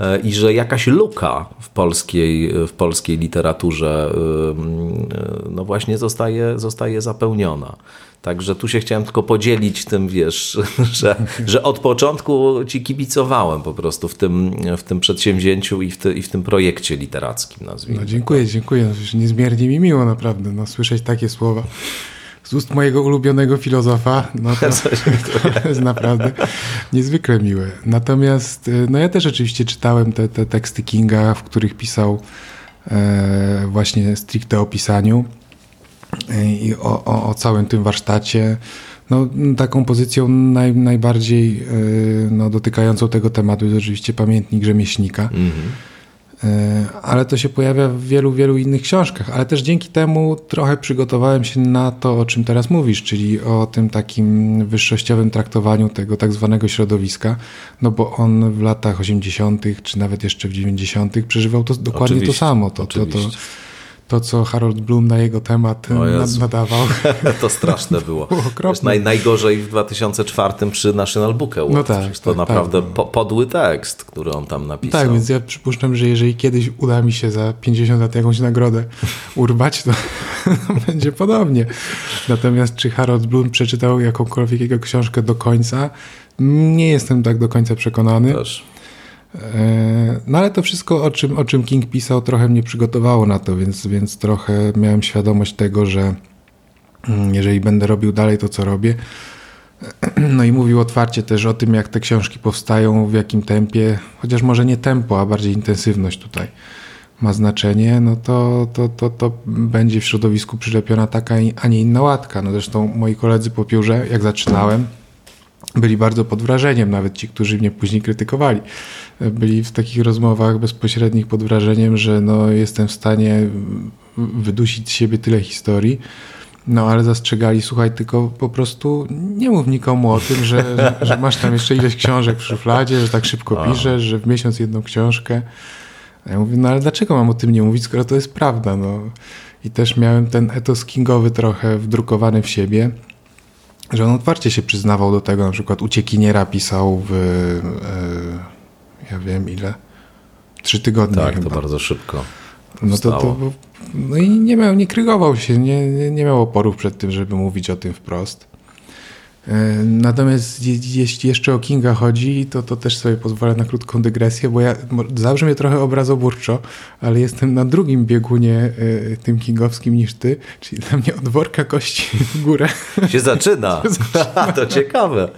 e, i że jakaś luka w polskiej, w polskiej literaturze no właśnie zostaje, zostaje zapełniona. Także tu się chciałem tylko podzielić tym, wiesz, że, że od początku ci kibicowałem po prostu w tym, w tym przedsięwzięciu i w, ty, i w tym projekcie literackim, nazwijmy. No, dziękuję, dziękuję. Niezmiernie mi miło naprawdę no, słyszeć takie słowa z ust mojego ulubionego filozofa, no to, to jest naprawdę niezwykle miłe. Natomiast y, no ja też oczywiście czytałem te, te teksty Kinga, w których pisał e, właśnie stricte o pisaniu i o, o, o całym tym warsztacie. No, taką pozycją naj, najbardziej y, no, dotykającą tego tematu jest oczywiście pamiętnik rzemieślnika. Mm -hmm. Ale to się pojawia w wielu, wielu innych książkach. Ale też dzięki temu trochę przygotowałem się na to, o czym teraz mówisz, czyli o tym takim wyższościowym traktowaniu tego tak zwanego środowiska, no bo on w latach 80., czy nawet jeszcze w 90., przeżywał to dokładnie Oczywiście. to samo. To, to, to, to, co Harold Bloom na jego temat nadawał. to straszne było. było naj, najgorzej w 2004 przy National Book Award. No tak, to tak, naprawdę tak. Po, podły tekst, który on tam napisał. Tak, więc ja przypuszczam, że jeżeli kiedyś uda mi się za 50 lat jakąś nagrodę urwać, to będzie podobnie. Natomiast czy Harold Bloom przeczytał jakąkolwiek jego książkę do końca? Nie jestem tak do końca przekonany. Też. E, no ale to wszystko, o czym, o czym King pisał, trochę mnie przygotowało na to, więc, więc trochę miałem świadomość tego, że mm, jeżeli będę robił dalej to, co robię, no i mówił otwarcie też o tym, jak te książki powstają, w jakim tempie, chociaż może nie tempo, a bardziej intensywność tutaj ma znaczenie, no to, to, to, to będzie w środowisku przyczepiona taka, a nie inna łatka. No zresztą moi koledzy po piórze, jak zaczynałem, byli bardzo pod wrażeniem, nawet ci, którzy mnie później krytykowali. Byli w takich rozmowach bezpośrednich pod wrażeniem, że no, jestem w stanie wydusić z siebie tyle historii. No ale zastrzegali, słuchaj, tylko po prostu nie mów nikomu o tym, że, że, że masz tam jeszcze ileś książek w szufladzie, że tak szybko piszesz, że w miesiąc jedną książkę. A ja mówię, no ale dlaczego mam o tym nie mówić, skoro to jest prawda? No. I też miałem ten etos kingowy trochę wdrukowany w siebie że on otwarcie się przyznawał do tego, na przykład uciekiniera pisał w, e, ja wiem ile, trzy tygodnie Tak, chyba. to bardzo szybko no to, to, no i nie miał, nie krygował się, nie, nie, nie miał oporów przed tym, żeby mówić o tym wprost. E, natomiast jeśli jeszcze o Kinga chodzi, to, to też sobie pozwolę na krótką dygresję, bo ja zabrzmię trochę obrazoburczo, ale jestem na drugim biegunie y, tym kingowskim niż ty, czyli dla mnie od worka kości w górę. Się zaczyna. Się zaczyna. to ciekawe.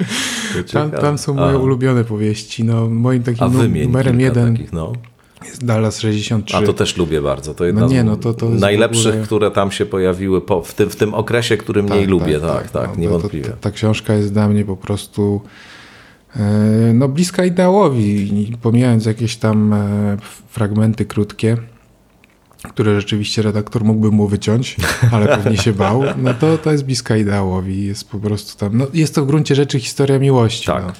To ciekawe. Tam, tam, są moje A. ulubione powieści. No, moim takim numerem jeden takich, no. Jest Dallas 63. A to też lubię bardzo. To jedna no nie, no to, to najlepszych, ogóle... które tam się pojawiły po, w, tym, w tym okresie, który tak, mniej tak, lubię. Tak, tak, tak no, niewątpliwie. To, to, ta książka jest dla mnie po prostu e, no, bliska ideałowi. Pomijając jakieś tam e, fragmenty krótkie, które rzeczywiście redaktor mógłby mu wyciąć, ale pewnie się bał, no to, to jest bliska ideałowi. Jest po prostu tam, no, jest to w gruncie rzeczy historia miłości. Tak. No.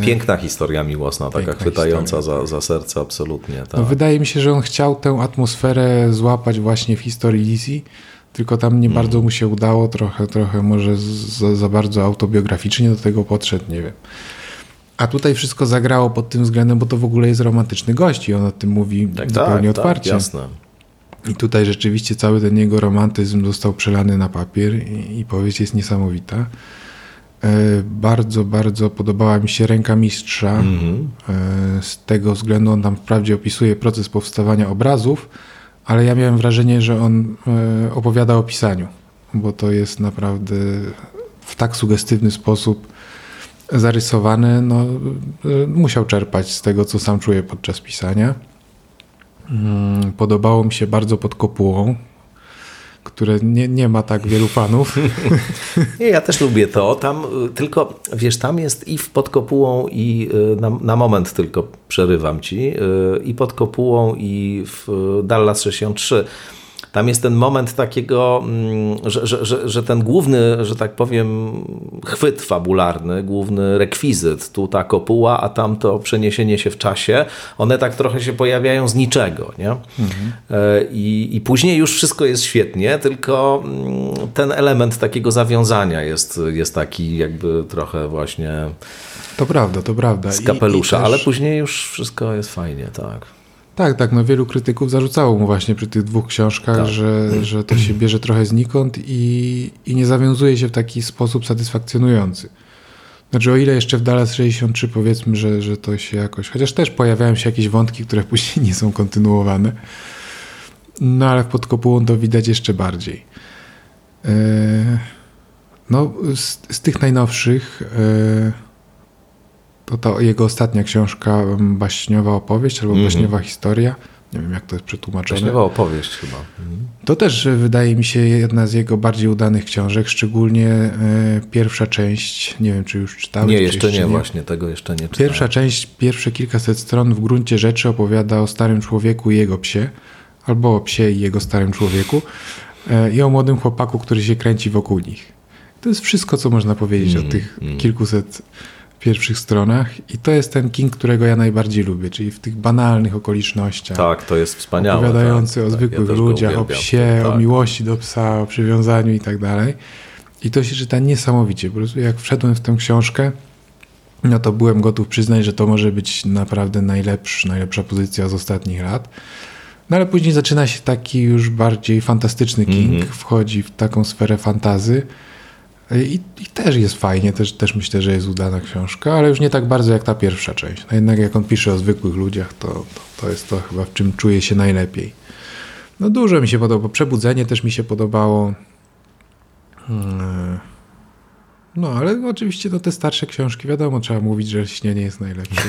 Piękna historia miłosna, taka Piękna chwytająca za, za serce absolutnie. Tak. No, wydaje mi się, że on chciał tę atmosferę złapać właśnie w historii Lizzie, tylko tam nie mm. bardzo mu się udało, trochę, trochę może za, za bardzo autobiograficznie do tego podszedł, nie wiem. A tutaj wszystko zagrało pod tym względem, bo to w ogóle jest romantyczny gość i on o tym mówi tak, zupełnie tak, otwarcie. Tak, jasne. I tutaj rzeczywiście cały ten jego romantyzm został przelany na papier i, i powieść jest niesamowita. E, bardzo, bardzo podobała mi się Ręka Mistrza. Mm -hmm. Z tego względu on tam wprawdzie opisuje proces powstawania obrazów, ale ja miałem wrażenie, że on e, opowiada o pisaniu, bo to jest naprawdę w tak sugestywny sposób zarysowane. No, musiał czerpać z tego, co sam czuje podczas pisania. Mm, podobało mi się bardzo pod kopułą które nie, nie ma tak wielu fanów. nie, ja też lubię to. Tam y, tylko, wiesz, tam jest i pod kopułą i y, na, na moment tylko przerywam ci, y, i pod kopułą i w Dallas 63 tam jest ten moment takiego, mm, że, że, że, że, ten główny, że tak powiem, chwyt fabularny, główny rekwizyt, tu ta kopuła, a tam to przeniesienie się w czasie, one tak trochę się pojawiają z niczego. Nie? Mhm. E, I, I później już wszystko jest świetnie, tylko mm, ten element takiego zawiązania jest, jest taki jakby trochę właśnie. To prawda, to prawda. Z kapelusza, I, i też... ale później już wszystko jest fajnie, tak. Tak, tak. No wielu krytyków zarzucało mu właśnie przy tych dwóch książkach, tak. że, że to się bierze trochę znikąd i, i nie zawiązuje się w taki sposób satysfakcjonujący. Znaczy, o ile jeszcze w Dallas 63 powiedzmy, że, że to się jakoś. Chociaż też pojawiają się jakieś wątki, które później nie są kontynuowane. No ale pod kopułą to widać jeszcze bardziej. E, no, z, z tych najnowszych. E, to ta jego ostatnia książka, baśniowa opowieść albo mm -hmm. baśniowa historia. Nie wiem, jak to jest przetłumaczone. Baśniowa opowieść chyba. Mhm. To też wydaje mi się jedna z jego bardziej udanych książek, szczególnie e, pierwsza część. Nie wiem, czy już czytałeś. Nie, jeszcze, jeszcze nie, nie, właśnie, tego jeszcze nie czytałem. Pierwsza część, pierwsze kilkaset stron w gruncie rzeczy opowiada o starym człowieku i jego psie, albo o psie i jego starym człowieku e, i o młodym chłopaku, który się kręci wokół nich. To jest wszystko, co można powiedzieć mm, o tych mm. kilkuset pierwszych stronach i to jest ten King, którego ja najbardziej lubię, czyli w tych banalnych okolicznościach. Tak, to jest wspaniałe. Opowiadający tak, o zwykłych ja ludziach, o psie, tak. o miłości do psa, o przywiązaniu i tak dalej. I to się czyta niesamowicie. Po prostu jak wszedłem w tę książkę, no to byłem gotów przyznać, że to może być naprawdę najlepszy, najlepsza pozycja z ostatnich lat. No ale później zaczyna się taki już bardziej fantastyczny King, mm -hmm. wchodzi w taką sferę fantazy. I, I, też jest fajnie, też, też myślę, że jest udana książka, ale już nie tak bardzo jak ta pierwsza część. No jednak jak on pisze o zwykłych ludziach, to, to, to jest to chyba w czym czuję się najlepiej. No dużo mi się podobało. Przebudzenie też mi się podobało. Hmm. No, ale oczywiście no, te starsze książki, wiadomo, trzeba mówić, że śnienie jest najlepsze.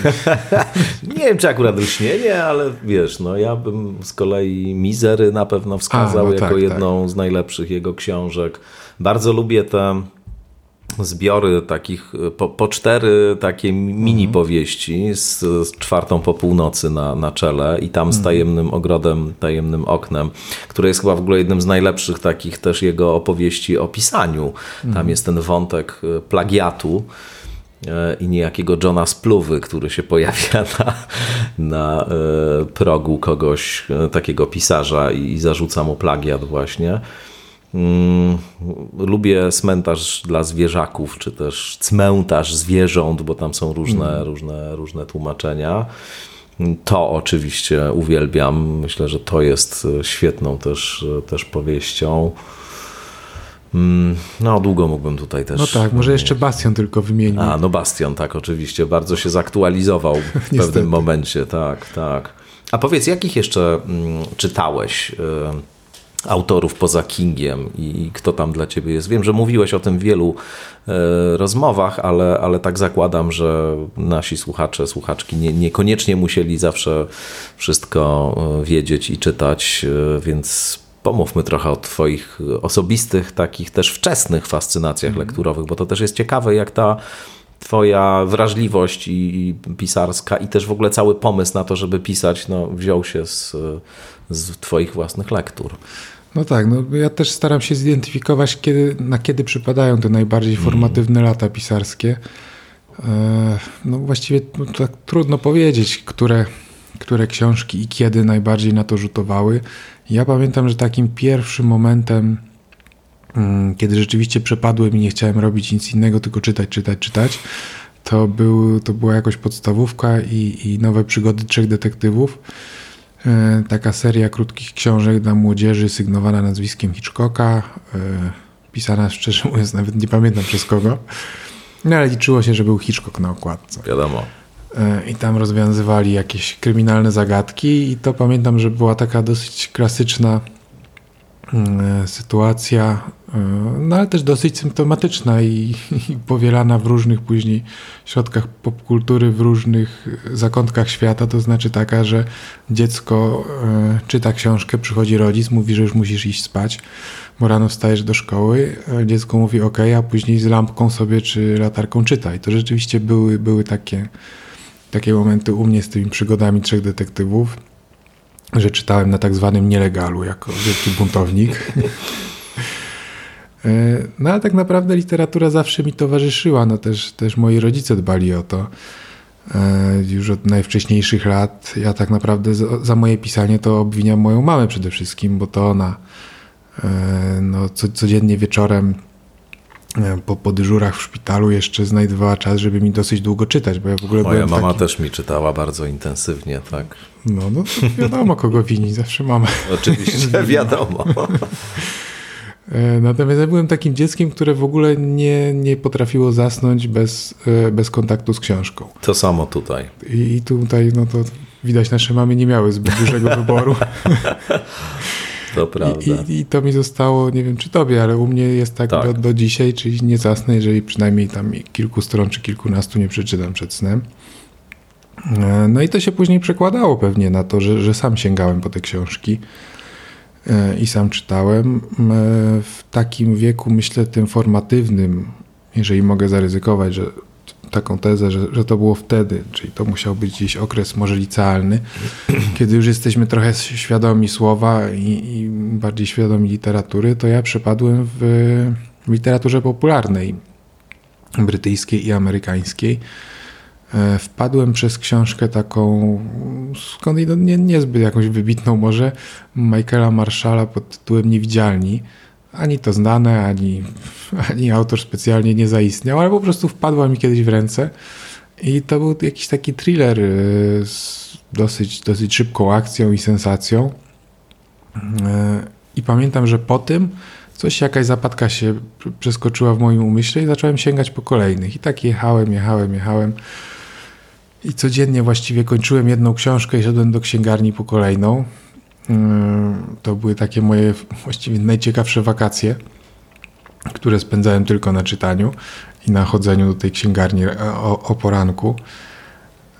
nie wiem, czy akurat śnienie, ale wiesz, no ja bym z kolei Mizery na pewno wskazał A, no jako tak, jedną tak. z najlepszych jego książek. Bardzo lubię te zbiory takich, po, po cztery takie mini mhm. powieści z, z, czwartą po północy na, na czele i tam z mhm. tajemnym ogrodem, tajemnym oknem, które jest chyba w ogóle jednym z najlepszych takich też jego opowieści o pisaniu. Tam mhm. jest ten wątek e, plagiatu e, i niejakiego Johna Spluwy, który się pojawia na, na e, progu kogoś, takiego pisarza i zarzuca mu plagiat właśnie. Mm, lubię cmentarz dla zwierzaków, czy też cmentarz zwierząt, bo tam są różne, mm. różne, różne tłumaczenia. To oczywiście uwielbiam. Myślę, że to jest świetną też, też powieścią. Mm, no, długo mógłbym tutaj też. No tak, może jeszcze Bastion tylko wymienić. A, no Bastion, tak, oczywiście. Bardzo się zaktualizował w pewnym momencie, tak, tak. A powiedz, jakich jeszcze mm, czytałeś? Y autorów poza Kingiem i kto tam dla ciebie jest. Wiem, że mówiłeś o tym w wielu e, rozmowach, ale, ale tak zakładam, że nasi słuchacze, słuchaczki nie, niekoniecznie musieli zawsze wszystko e, wiedzieć i czytać, e, więc pomówmy trochę o Twoich osobistych, takich też wczesnych fascynacjach mm. lekturowych, bo to też jest ciekawe, jak ta Twoja wrażliwość i, i, pisarska i też w ogóle cały pomysł na to, żeby pisać, no, wziął się z, z Twoich własnych lektur. No tak, no ja też staram się zidentyfikować, kiedy, na kiedy przypadają te najbardziej mm. formatywne lata pisarskie. E, no właściwie no, tak trudno powiedzieć, które, które książki i kiedy najbardziej na to rzutowały. Ja pamiętam, że takim pierwszim momentem, mm, kiedy rzeczywiście przepadłem i nie chciałem robić nic innego, tylko czytać, czytać, czytać, to, był, to była jakoś podstawówka i, i nowe przygody trzech detektywów. E, taka seria krótkich książek dla młodzieży sygnowana nazwiskiem Hitchcocka, e, pisana szczerze mówiąc nawet nie pamiętam przez kogo, no ale liczyło się, że był Hitchcock na okładce. Wiadomo. E, I tam rozwiązywali jakieś kryminalne zagadki i to pamiętam, że była taka dosyć klasyczna sytuacja E, no ale też dosyć symptomatyczna i, i, powielana w różnych później środkach popkultury, w różnych zakątkach świata, to znaczy taka, że dziecko e, czyta książkę, przychodzi rodzic, mówi, że już musisz iść spać, bo rano wstajesz do szkoły, dziecko mówi ok, a później z lampką sobie czy latarką czyta. I to rzeczywiście były, były takie, takie momenty u mnie z tymi przygodami trzech detektywów, że czytałem na tak zwanym nielegalu jako wielki buntownik. E, no ale tak naprawdę literatura zawsze mi towarzyszyła, no też, też moi rodzice dbali o to. E, już od najwcześniejszych lat ja tak naprawdę za moje pisanie to obwiniam moją mamę przede wszystkim, bo to ona e, no, co, codziennie wieczorem po, po dyżurach w szpitalu jeszcze znajdowała czas, żeby mi dosyć długo czytać, bo ja w ogóle Moja mama taki... też mi czytała bardzo intensywnie, tak. No, no wiadomo kogo wini, zawsze mama. Oczywiście, wiadomo. E, natomiast ja byłem takim dzieckiem, które w ogóle nie, nie potrafiło zasnąć bez, e, bez kontaktu z książką. To samo tutaj. I, I, tutaj, no to widać, nasze mamy nie miały zbyt dużego wyboru. To prawda. I, I, I, to mi zostało, nie wiem czy tobie, ale u mnie jest tak, tak. Do, do dzisiaj, czyli nie zasnę, jeżeli przynajmniej tam kilku stron czy kilkunastu nie przeczytam przed snem. E, no i to się później przekładało pewnie na to, że, że sam sięgałem po te książki. E, i sam czytałem. E, w takim wieku, myślę, tym formatywnym, jeżeli mogę zaryzykować, że taką tezę, że, że to było wtedy, czyli to musiał być gdzieś okres może licealny, kiedy już jesteśmy trochę świadomi słowa i, i bardziej świadomi literatury, to ja przepadłem w, w literaturze popularnej. brytyjskiej i amerykańskiej. E, wpadłem przez książkę taką, skąd nie, niezbyt jakąś wybitną może, Michaela Marshalla pod tytułem Niewidzialni. Ani to znane, ani, ani autor specjalnie nie zaistniał, ale po prostu wpadła mi kiedyś w ręce. I to był jakiś taki thriller e, z dosyć, dosyć szybką akcją i sensacją. E, I pamiętam, że po tym coś, jakaś zapadka się przeskoczyła w moim umyśle i zacząłem sięgać po kolejnych. I tak jechałem, jechałem, jechałem. I codziennie właściwie kończyłem jedną książkę i szedłem do księgarni po kolejną. Mm, to były takie moje właściwie najciekawsze wakacje, które spędzałem tylko na czytaniu i na chodzeniu do tej księgarni o, o poranku.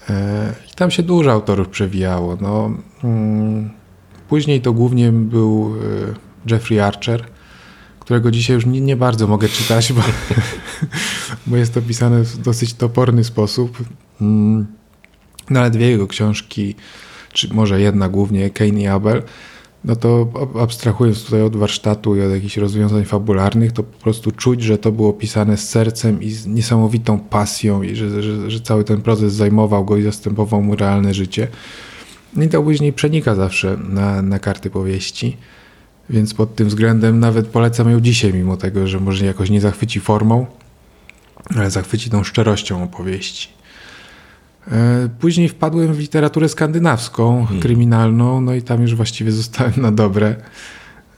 E, I tam się dużo autorów przewijało. No, mm, później to głównie był e, Jeffrey Archer, którego dzisiaj już nie, nie bardzo mogę czytać, bo, bo jest to pisane w dosyć toporny sposób. Mm, no ale dwie jego książki, czy może jedna głównie, Kane i Abel, no to abstrahując tutaj od warsztatu i od jakichś rozwiązań fabularnych, to po prostu czuć, że to było pisane z sercem i z niesamowitą pasją i że, że, że cały ten proces zajmował go i zastępował mu realne życie. I to później przenika zawsze na, na karty powieści. Więc pod tym względem nawet polecam ją dzisiaj, mimo tego, że może jakoś nie zachwyci formą, ale zachwyci tą szczerością opowieści. E, później wpadłem w literaturę skandynawską, hmm. kryminalną, no i tam już właściwie zostałem na dobre.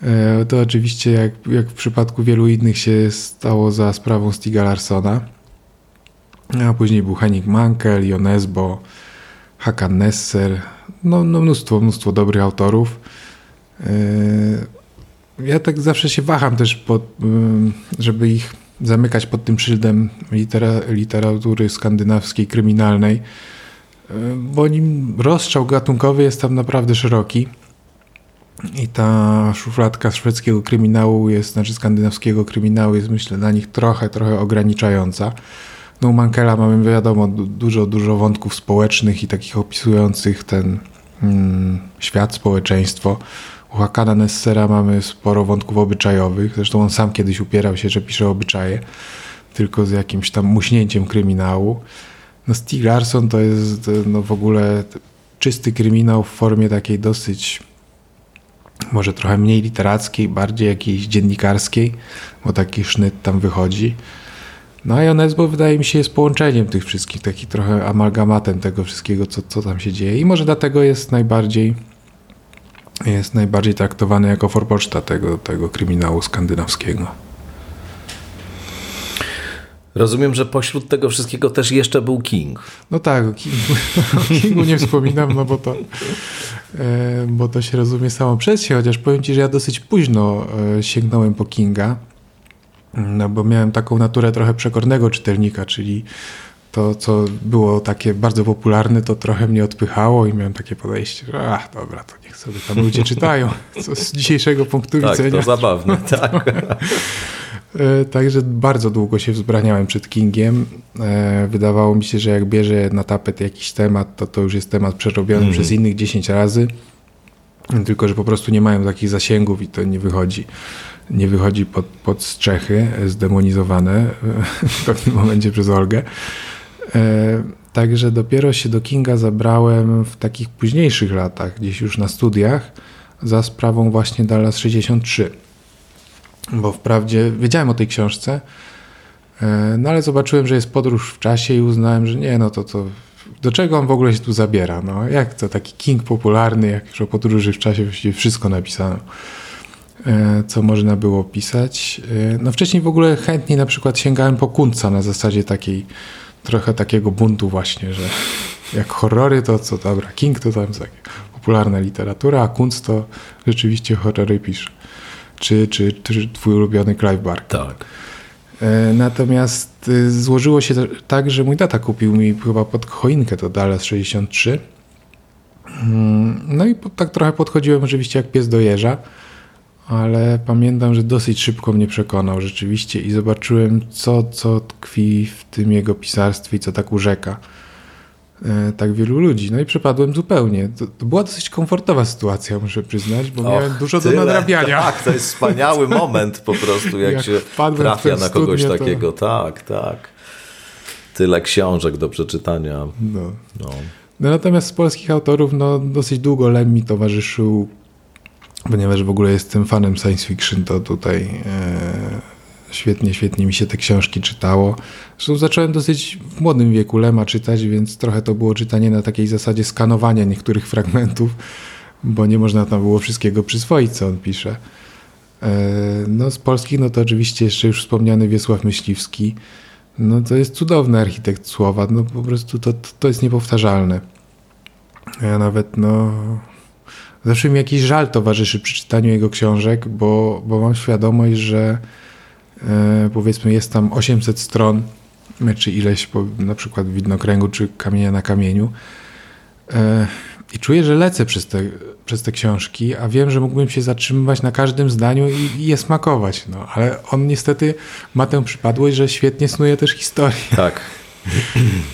E, to oczywiście, jak, jak w przypadku wielu innych, się stało za sprawą Stiga Larsona. A później był Henning Mankel, Jonesbo, Hakan Nesser, no, no mnóstwo, mnóstwo dobrych autorów. E, ja tak zawsze się waham też, pod, żeby ich zamykać pod tym szyldem litera, literatury skandynawskiej, kryminalnej, bo nim rozstrzał gatunkowy jest tam naprawdę szeroki. I ta szufladka szwedzkiego kryminału jest, znaczy skandynawskiego kryminału jest myślę dla nich trochę, trochę ograniczająca. No u Mankela mamy wiadomo dużo, dużo wątków społecznych i takich opisujących ten mm, świat, społeczeństwo. U Hakana Nessera mamy sporo wątków obyczajowych. Zresztą on sam kiedyś upierał się, że pisze obyczaje, tylko z jakimś tam muśnięciem kryminału. No Stieg Larsson to jest no w ogóle czysty kryminał w formie takiej dosyć może trochę mniej literackiej, bardziej jakiejś dziennikarskiej, bo taki sznyt tam wychodzi. No a Jonesbo wydaje mi się jest połączeniem tych wszystkich, taki trochę amalgamatem tego wszystkiego, co, co tam się dzieje i może dlatego jest najbardziej jest najbardziej traktowany jako forpoczta tego, tego kryminału skandynawskiego. Rozumiem, że pośród tego wszystkiego też jeszcze był King. No tak, o Kingu, o Kingu nie wspominam, no bo to, e, bo to się rozumie samo przez się, chociaż powiem Ci, że ja dosyć późno e, sięgnąłem po Kinga, no bo miałem taką naturę trochę przekornego czytelnika, czyli to, co było takie bardzo popularne, to trochę mnie odpychało i miałem takie podejście, że ach, dobra, to niech sobie tam ludzie czytają, co z dzisiejszego punktu tak, widzenia. to zabawne, tak. E, także bardzo długo się wzbraniałem przed Kingiem. E, wydawało mi się, że jak bierze na tapet jakiś temat, to to już jest temat przerobiony mm. przez innych 10 razy. Tylko, że po prostu nie mają takich zasięgów i to nie wychodzi. Nie wychodzi pod, pod strzechy zdemonizowane w pewnym momencie przez Olgę. E, także dopiero się do Kinga zabrałem w takich późniejszych latach, gdzieś już na studiach, za sprawą właśnie Dallas 63. Bo wprawdzie wiedziałem o tej książce, e, no ale zobaczyłem, że jest podróż w czasie i uznałem, że nie, no to to do czego on w ogóle się tu zabiera? No, jak to taki King popularny, jak już o podróży w czasie właściwie wszystko napisano, e, co można było pisać. No wcześniej w ogóle chętniej na przykład sięgałem po Kunca na zasadzie takiej trochę takiego buntu właśnie, że jak horrory to co, dobra, King to tam jest popularna literatura, a Kunst to rzeczywiście horrory pisze. Czy, czy, czy twój ulubiony Clive Barker. Tak. E, natomiast y, złożyło się tak, że mój tata kupił mi chyba pod choinkę to Dallas 63. Mm, no i tak trochę podchodziłem oczywiście jak pies do jeża ale pamiętam, że dosyć szybko mnie przekonał rzeczywiście i zobaczyłem, co, co tkwi w tym jego pisarstwie i co tak urzeka. e, tak wielu ludzi. No i przepadłem zupełnie. To, to była dosyć komfortowa sytuacja, muszę przyznać, bo Och, miałem dużo tyle. do nadrabiania. Tak, to jest wspaniały moment po prostu, jak, jak się trafia na kogoś studnię, takiego. To... Tak, tak. Tyle książek do przeczytania. No. no. No, natomiast z polskich autorów no, dosyć długo Lem mi towarzyszył, ponieważ w ogóle jestem fanem science fiction, to tutaj e, świetnie, świetnie mi się te książki czytało. Zresztą zacząłem dosyć w młodym wieku Lema czytać, więc trochę to było czytanie na takiej zasadzie skanowania niektórych fragmentów, bo nie można tam było wszystkiego przyswoić, co on pisze. E, no z polskich, no to oczywiście jeszcze już wspomniany Wiesław Myśliwski, no to jest cudowny architekt słowa, no po prostu to, to jest niepowtarzalne. Ja nawet, no, zawsze mi jakiś żal towarzyszy przy czytaniu jego książek, bo, bo mam świadomość, że e, powiedzmy jest tam 800 stron, czy ileś, po, na przykład widnokręgu, czy kamienia na kamieniu. E, I czuję, że lecę przez te, przez te książki, a wiem, że mógłbym się zatrzymywać na każdym zdaniu i, i je smakować. No, ale on niestety ma tę przypadłość, że świetnie snuje też historię. Tak.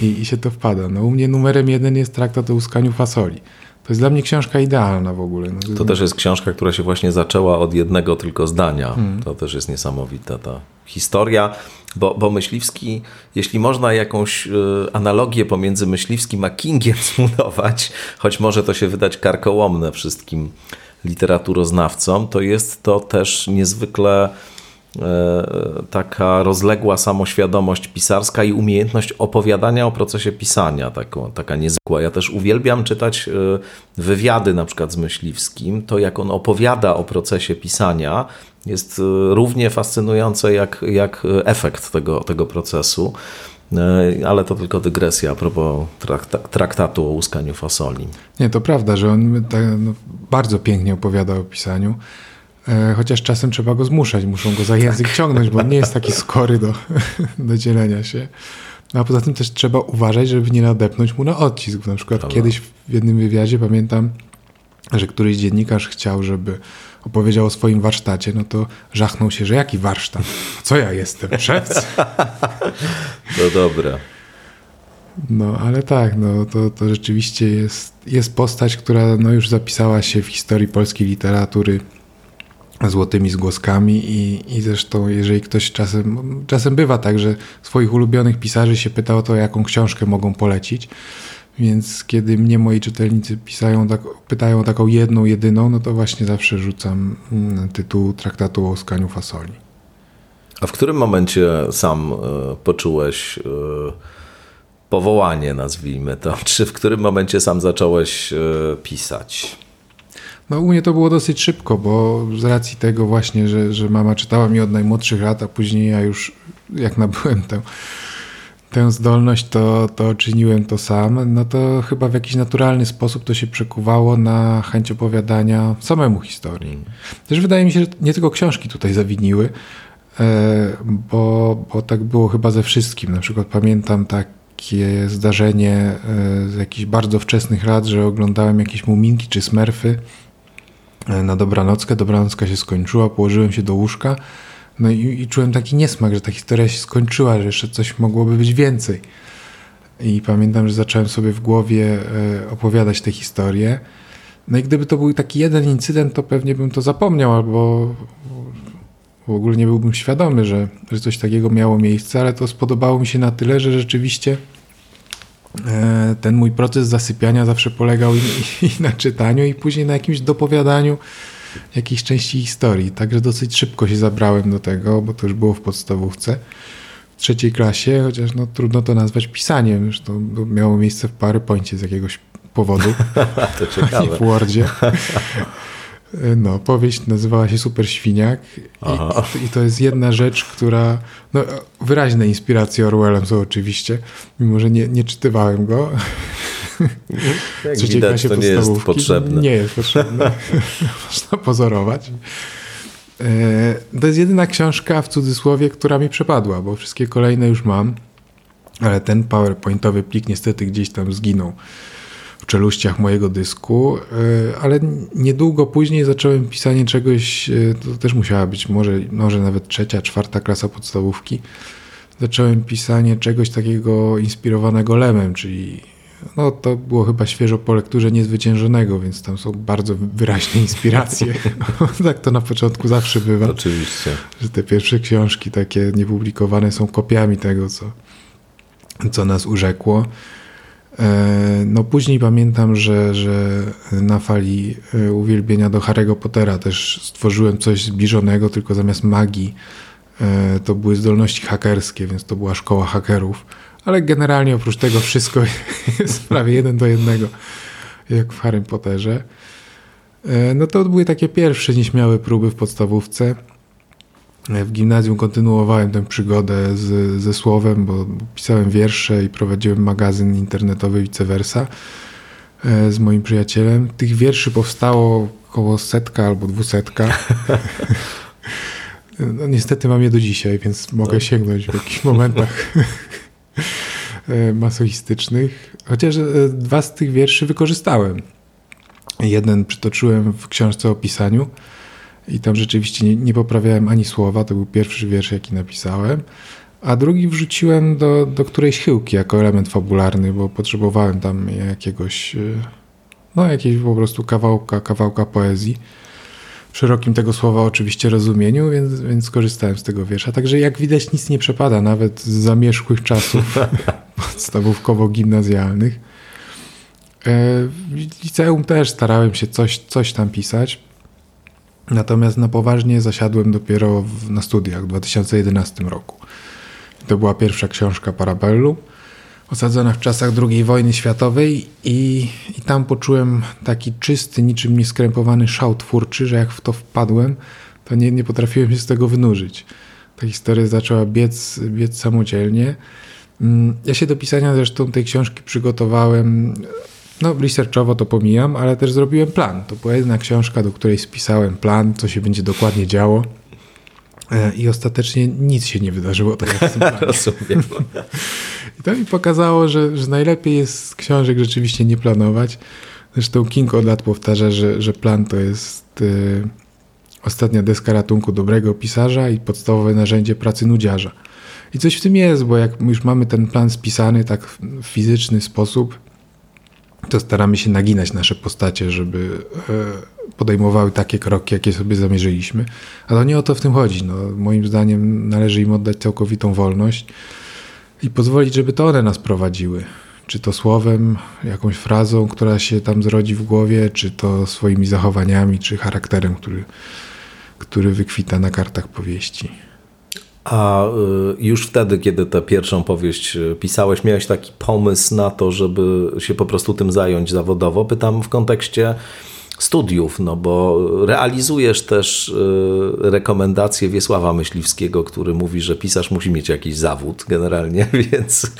I, I, się to wpada. No, u mnie numerem jeden jest traktat o łuskaniu fasoli. To jest dla mnie książka idealna w ogóle. No, to też jest książka, która się właśnie zaczęła od jednego tylko zdania. Hmm. To też jest niesamowita ta historia, bo, bo Myśliwski, jeśli można jakąś y, analogię pomiędzy Myśliwskim a Kingiem zbudować, choć może to się wydać karkołomne wszystkim literaturoznawcom, to jest to też niezwykle taka rozległa samoświadomość pisarska i umiejętność opowiadania o procesie pisania, taką, taka niezwykła. Ja też uwielbiam czytać e, wywiady na przykład z Myśliwskim, to jak on opowiada o procesie pisania jest e, równie fascynujące jak, jak efekt tego, tego procesu. Ale to tylko dygresja a propos traktatu o łuskaniu fasoli. Nie, to prawda, że on tak, no, bardzo pięknie opowiada o pisaniu. E, chociaż czasem trzeba go zmuszać, muszą go za język tak. ciągnąć, bo on nie jest taki skory do, do dzielenia się. No, a poza tym też trzeba uważać, żeby nie nadepnąć mu na odcisk. Na przykład Dobra. kiedyś w jednym wywiadzie pamiętam, że któryś dziennikarz chciał, żeby opowiedział o swoim warsztacie, no to żachnął się, że jaki warsztat? Co ja jestem? Szewc? To dobre. No, ale tak, no, to, to rzeczywiście jest, jest postać, która no, już zapisała się w historii polskiej literatury złotymi zgłoskami i, i zresztą jeżeli ktoś czasem, czasem bywa tak, że swoich ulubionych pisarzy się pyta o to, jaką książkę mogą polecić, więc kiedy mnie moi czytelnicy pisają, tak, pytają o taką jedną, jedyną, no to właśnie zawsze rzucam mm, tytuł traktatu o łuskaniu fasoli. A w którym momencie sam e, poczułeś e, powołanie, nazwijmy to? Czy w którym momencie sam zacząłeś e, pisać? No u mnie to było dosyć szybko, bo z racji tego właśnie, że, że mama czytała mi od najmłodszych lat, a później ja już jak nabyłem tę, tę zdolność, to, to czyniłem to sam, no to chyba w jakiś naturalny sposób to się przekuwało na chęć opowiadania samemu historii. Też wydaje mi się, że nie tylko książki tutaj zawiniły, e, bo, bo tak było chyba ze wszystkim. Na przykład pamiętam takie zdarzenie e, z jakichś bardzo wczesnych lat, że oglądałem jakieś muminki czy smerfy na dobranockę. Dobranocka się skończyła, położyłem się do łóżka. No i, i, czułem taki niesmak, że ta historia się skończyła, że jeszcze coś mogłoby być więcej. I pamiętam, że zacząłem sobie w głowie e, opowiadać tę historię. No i gdyby to był taki jeden incydent, to pewnie bym to zapomniał, albo w ogóle nie byłbym świadomy, że, że coś takiego miało miejsce, ale to spodobało mi się na tyle, że rzeczywiście E, ten mój proces zasypiania zawsze polegał i, i, na czytaniu, i później na jakimś dopowiadaniu jakiejś części historii. Także dosyć szybko się zabrałem do tego, bo to już było w podstawówce. W trzeciej klasie, chociaż no, trudno to nazwać pisaniem, już to miało miejsce w PowerPoincie z jakiegoś powodu. to ciekawe. w Wordzie. No, powieść nazywała się Super Świniak i, i, to jest jedna rzecz, która, no, wyraźne inspiracje Orwellem są oczywiście, mimo że nie, nie czytywałem go. Jak widać, to nie jest potrzebne. Nie jest potrzebne. Można pozorować. E, to jest jedyna książka w cudzysłowie, która mi przepadła, bo wszystkie kolejne już mam, ale ten PowerPointowy plik niestety gdzieś tam zginął w czeluściach mojego dysku, e, ale niedługo później zacząłem pisanie czegoś, e, to też musiała być może, może nawet trzecia, czwarta klasa podstawówki. Zacząłem pisanie czegoś takiego inspirowanego Lemem, czyli no to było chyba świeżo po lekturze Niezwyciężonego, więc tam są bardzo wyraźne inspiracje. tak to na początku zawsze bywa. Oczywiście. Że te pierwsze książki takie niepublikowane są kopiami tego, co, co nas urzekło. E, no później pamiętam, że, że na fali e, uwielbienia do Harry'ego Pottera też stworzyłem coś zbliżonego, tylko zamiast magii e, to były zdolności hakerskie, więc to była szkoła hakerów. Ale generalnie oprócz tego wszystko jest prawie jeden do jednego, jak w Harrym Potterze. No to były takie pierwsze nieśmiałe próby w podstawówce. W gimnazjum kontynuowałem tę przygodę z, ze słowem, bo pisałem wiersze i prowadziłem magazyn internetowy vice versa e, z moim przyjacielem. Tych wierszy powstało około setka albo dwusetka. No, niestety mam je do dzisiaj, więc mogę no. sięgnąć w jakichś momentach e, masochistycznych. Chociaż e, dwa z tych wierszy wykorzystałem. Jeden przytoczyłem w książce o pisaniu, i tam rzeczywiście nie, nie poprawiałem ani słowa, to był pierwszy wiersz, jaki napisałem, a drugi wrzuciłem do, do którejś chyłki jako element fabularny, bo potrzebowałem tam jakiegoś, e, no jakiegoś po prostu kawałka, kawałka poezji. W szerokim tego słowa oczywiście rozumieniu, więc, więc skorzystałem z tego wiersza. Także jak widać nic nie przepada, nawet z zamierzchłych czasów podstawówkowo-gimnazjalnych. E, w liceum też starałem się coś, coś tam pisać. Natomiast na poważnie zasiadłem dopiero w, na studiach w 2011 roku. To była pierwsza książka Parabellu, osadzona w czasach II wojny światowej i, i tam poczułem taki czysty, niczym nieskrępowany szał twórczy, że jak w to wpadłem, to nie, nie potrafiłem się z tego wynurzyć. Ta historia zaczęła biec, biec samodzielnie. Mm, ja się do pisania zresztą tej książki przygotowałem no, researchowo to pomijam, ale też zrobiłem plan. To była jedna książka, do której spisałem plan, co się będzie dokładnie działo. E, I ostatecznie nic się nie wydarzyło tak jak w tym Rozumiem. I to mi pokazało, że, że najlepiej jest książek rzeczywiście nie planować. Zresztą King od lat powtarza, że, że plan to jest y, ostatnia deska ratunku dobrego pisarza i podstawowe narzędzie pracy nudziarza. I coś w tym jest, bo jak już mamy ten plan spisany tak w fizyczny sposób, to staramy się naginać nasze postacie, żeby e, podejmowały takie kroki, jakie sobie zamierzyliśmy. Ale nie o to w tym chodzi. No, moim zdaniem należy im oddać całkowitą wolność i pozwolić, żeby to one nas prowadziły. Czy to słowem, jakąś frazą, która się tam zrodzi w głowie, czy to swoimi zachowaniami, czy charakterem, który, który wykwita na kartach powieści. A y, już wtedy, kiedy tę pierwszą powieść y, pisałeś, miałeś taki pomysł na to, żeby się po prostu tym zająć zawodowo? Pytam w kontekście studiów, no bo realizujesz też y, rekomendacje Wiesława Myśliwskiego, który mówi, że pisarz musi mieć jakiś zawód generalnie, więc,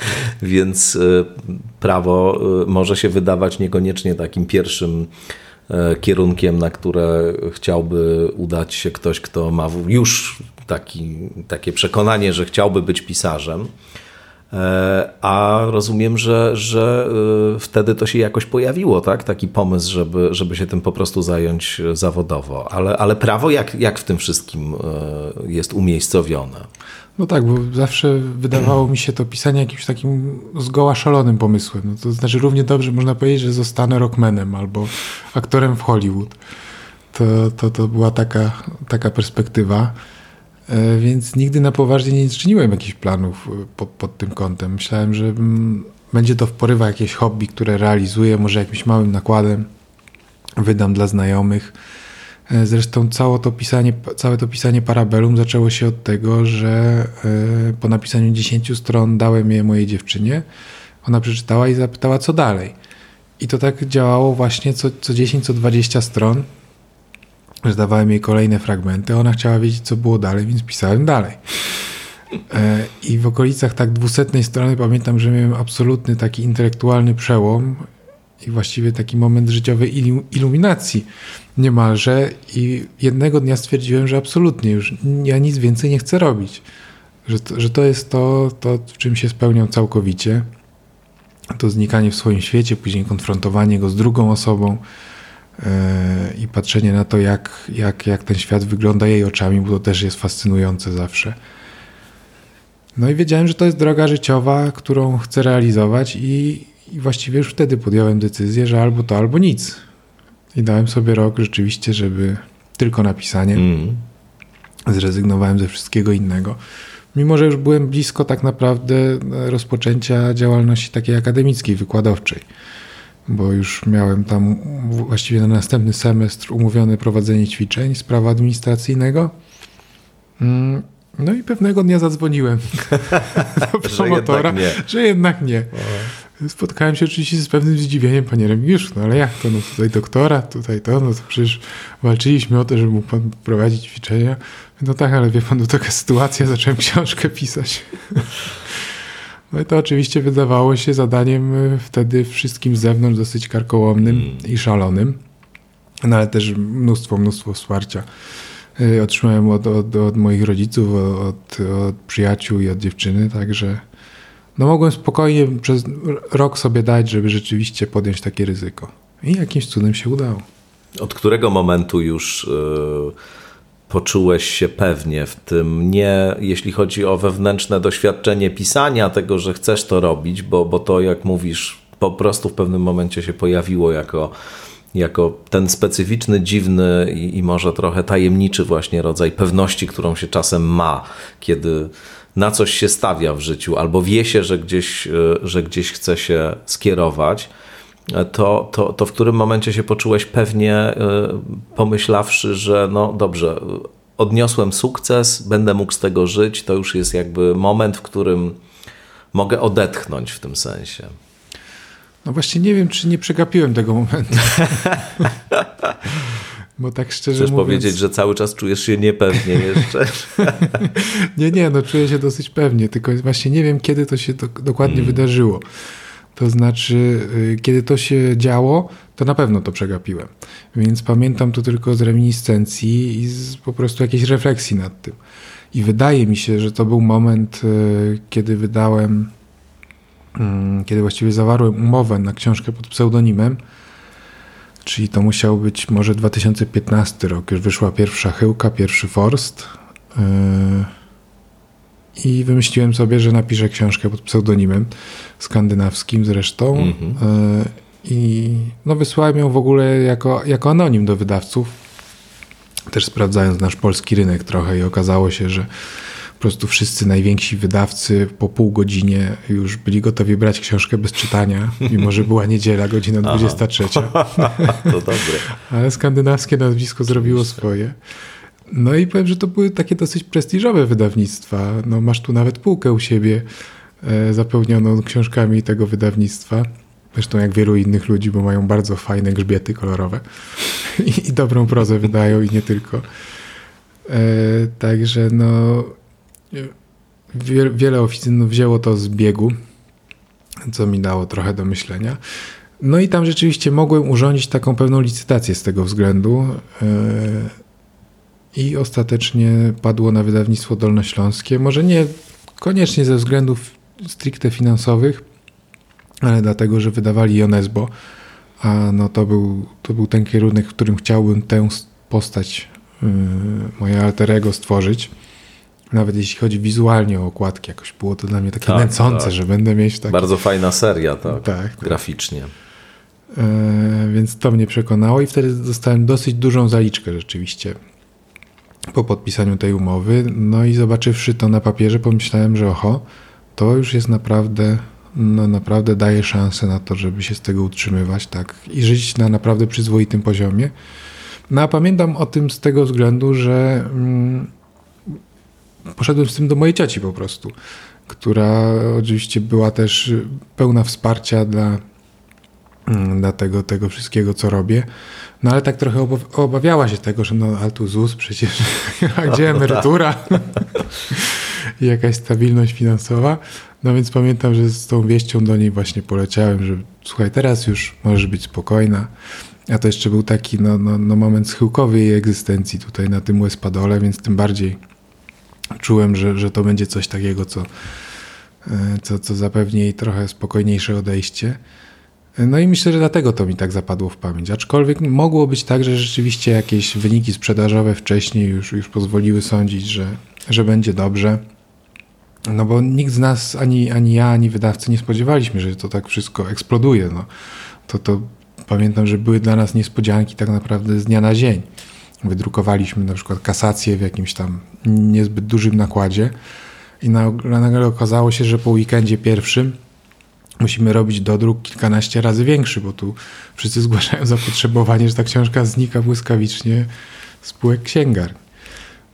więc prawo może się wydawać niekoniecznie takim pierwszym kierunkiem, na które chciałby udać się ktoś, kto ma już taki, takie przekonanie, że chciałby być pisarzem. E, a rozumiem, że, że e, wtedy to się jakoś pojawiło, tak? Taki pomysł, żeby, żeby się tym po prostu zająć zawodowo. Ale, ale prawo jak, jak w tym wszystkim e, jest umiejscowione? No tak, bo zawsze wydawało mi się to pisanie jakimś takim zgoła szalonym pomysłem. No to znaczy równie dobrze można powiedzieć, że zostanę rockmanem albo aktorem w Hollywood. To, to, to była taka, taka perspektywa. E, więc nigdy na poważnie nie czyniłem jakichś planów e, pod, pod tym kątem. Myślałem, że mm, będzie to w porywa jakieś hobby, które realizuję, może jakimś małym nakładem wydam dla znajomych. E, zresztą całe to pisanie, całe to pisanie zaczęło się od tego, że po napisaniu 10 stron dałem je mojej dziewczynie. Ona przeczytała i zapytała, co dalej. I to tak działało właśnie co, co 10, co 20 stron że dawałem jej kolejne fragmenty. Ona chciała wiedzieć, co było dalej, więc pisałem dalej. E, I w okolicach tak dwusetnej strony pamiętam, że miałem absolutny taki intelektualny przełom i właściwie taki moment życiowej iluminacji niemalże. I jednego dnia stwierdziłem, że absolutnie już ja nic więcej nie chcę robić. Że to, że to jest to, to, w czym się spełniam całkowicie. To znikanie w swoim świecie, później konfrontowanie go z drugą osobą i patrzenie na to, jak, jak, jak ten świat wygląda jej oczami, bo to też jest fascynujące zawsze. No i wiedziałem, że to jest droga życiowa, którą chcę realizować i, i właściwie już wtedy podjąłem decyzję, że albo to, albo nic. I dałem sobie rok rzeczywiście, żeby tylko napisanie. Mm. Zrezygnowałem ze wszystkiego innego. Mimo, że już byłem blisko tak naprawdę rozpoczęcia działalności takiej akademickiej, wykładowczej bo już miałem tam właściwie na następny semestr umówione prowadzenie ćwiczeń z prawa administracyjnego. Mm, no i pewnego dnia zadzwoniłem do promotora, że jednak nie. Że jednak nie. Spotkałem się oczywiście z pewnym zdziwieniem, panie Remigiuszu, no ale jak to, no tutaj doktora, tutaj to, no to przecież walczyliśmy o to, żeby mógł pan prowadzić ćwiczenia. No tak, ale wie pan, to taka sytuacja, zacząłem książkę pisać. No i to oczywiście wydawało się zadaniem e, wtedy wszystkim z zewnątrz dosyć karkołomnym mm. i szalonym, no ale też mnóstwo, mnóstwo wsparcia e, otrzymałem od, od, od moich rodziców, od, od, przyjaciół i od dziewczyny, także no mogłem spokojnie przez rok sobie dać, żeby rzeczywiście podjąć takie ryzyko. I jakimś cudem się udało. Od którego momentu już... Yy poczułeś się pewnie w tym, nie jeśli chodzi o wewnętrzne doświadczenie pisania, tego, że chcesz to robić, bo, bo to, jak mówisz, po prostu w pewnym momencie się pojawiło jako, jako ten specyficzny, dziwny i, i może trochę tajemniczy właśnie rodzaj pewności, którą się czasem ma, kiedy na coś się stawia w życiu, albo wie się, że gdzieś, że gdzieś chce się skierować to, to, to w którym momencie się poczułeś pewnie, e, pomyślawszy, że no dobrze, odniosłem sukces, będę mógł z tego żyć, to już jest jakby moment, w którym mogę odetchnąć w tym sensie. No właśnie nie wiem, czy nie przegapiłem tego momentu. Bo tak szczerze Chcesz mówiąc... powiedzieć, że cały czas czujesz się niepewnie jeszcze? nie, nie, no czuję się dosyć pewnie, tylko właśnie nie wiem, kiedy to się do, dokładnie hmm. wydarzyło. To znaczy, y, kiedy to się działo, to na pewno to przegapiłem. Więc pamiętam to tylko z reminiscencji i z po prostu jakiejś refleksji nad tym. I wydaje mi się, że to był moment, y, kiedy wydałem, mm, kiedy właściwie zawarłem umowę na książkę pod pseudonimem. Czyli to musiał być może 2015 rok. Już wyszła pierwsza chyłka, pierwszy forst. Yy i wymyśliłem sobie, że napiszę książkę pod pseudonimem skandynawskim zresztą. Mm -hmm. I no, wysłałem ją w ogóle jako, jako anonim do wydawców, też sprawdzając nasz polski rynek trochę i okazało się, że po prostu wszyscy najwięksi wydawcy po pół godzinie już byli gotowi brać książkę bez czytania, mimo że była niedziela, godzina 23. to dobre. Ale skandynawskie nazwisko zrobiło swoje. No i powiem, że to były takie dosyć prestiżowe wydawnictwa. No, masz tu nawet półkę u siebie e, zapełnioną książkami tego wydawnictwa. Zresztą jak wielu innych ludzi, bo mają bardzo fajne grzbiety kolorowe i, i dobrą prozę wydają i nie tylko. E, także no wie, wiele oficynów wzięło to z biegu, co mi dało trochę do myślenia. No i tam rzeczywiście mogłem urządzić taką pewną licytację z tego względu. E, i ostatecznie padło na wydawnictwo dolnośląskie. Może nie koniecznie ze względów stricte finansowych, ale dlatego, że wydawali Jonesbo, a no to był, to był ten kierunek, w którym chciałbym tę postać yy, moje alterego stworzyć. Nawet jeśli chodzi wizualnie o okładki, jakoś było to dla mnie takie tak, nęcące, tak. że będę mieć tak. Bardzo fajna seria, tak, tak graficznie. Yy, więc to mnie przekonało i wtedy dostałem dosyć dużą zaliczkę rzeczywiście po podpisaniu tej umowy. No i zobaczywszy to na papierze, pomyślałem, że oho, to już jest naprawdę, no naprawdę daje szansę na to, żeby się z tego utrzymywać, tak, i żyć na naprawdę przyzwoitym poziomie. No a pamiętam o tym z tego względu, że mm, poszedłem z tym do mojej cioci po prostu, która oczywiście była też pełna wsparcia dla, dla tego, tego wszystkiego, co robię. No ale tak trochę obawiała się tego, że no ale tu ZUS przecież, a gdzie emerytura i jakaś stabilność finansowa. No więc pamiętam, że z tą wieścią do niej właśnie poleciałem, że słuchaj, teraz już możesz być spokojna. A to jeszcze był taki no, no, no moment schyłkowy jej egzystencji tutaj na tym Łespadole, więc tym bardziej czułem, że, że to będzie coś takiego, co, e, co, co zapewni jej trochę spokojniejsze odejście. No i myślę, że dlatego to mi tak zapadło w pamięć. Aczkolwiek mogło być tak, że rzeczywiście jakieś wyniki sprzedażowe wcześniej już, już pozwoliły sądzić, że, że będzie dobrze. No bo nikt z nas, ani, ani ja, ani wydawcy nie spodziewaliśmy, że to tak wszystko eksploduje. No. To, to pamiętam, że były dla nas niespodzianki tak naprawdę z dnia na dzień. Wydrukowaliśmy na przykład kasację w jakimś tam niezbyt dużym nakładzie i nagle okazało się, że po weekendzie pierwszym musimy robić dodruk kilkanaście razy większy, bo tu wszyscy zgłaszają zapotrzebowanie, że ta książka znika błyskawicznie z półek księgarni.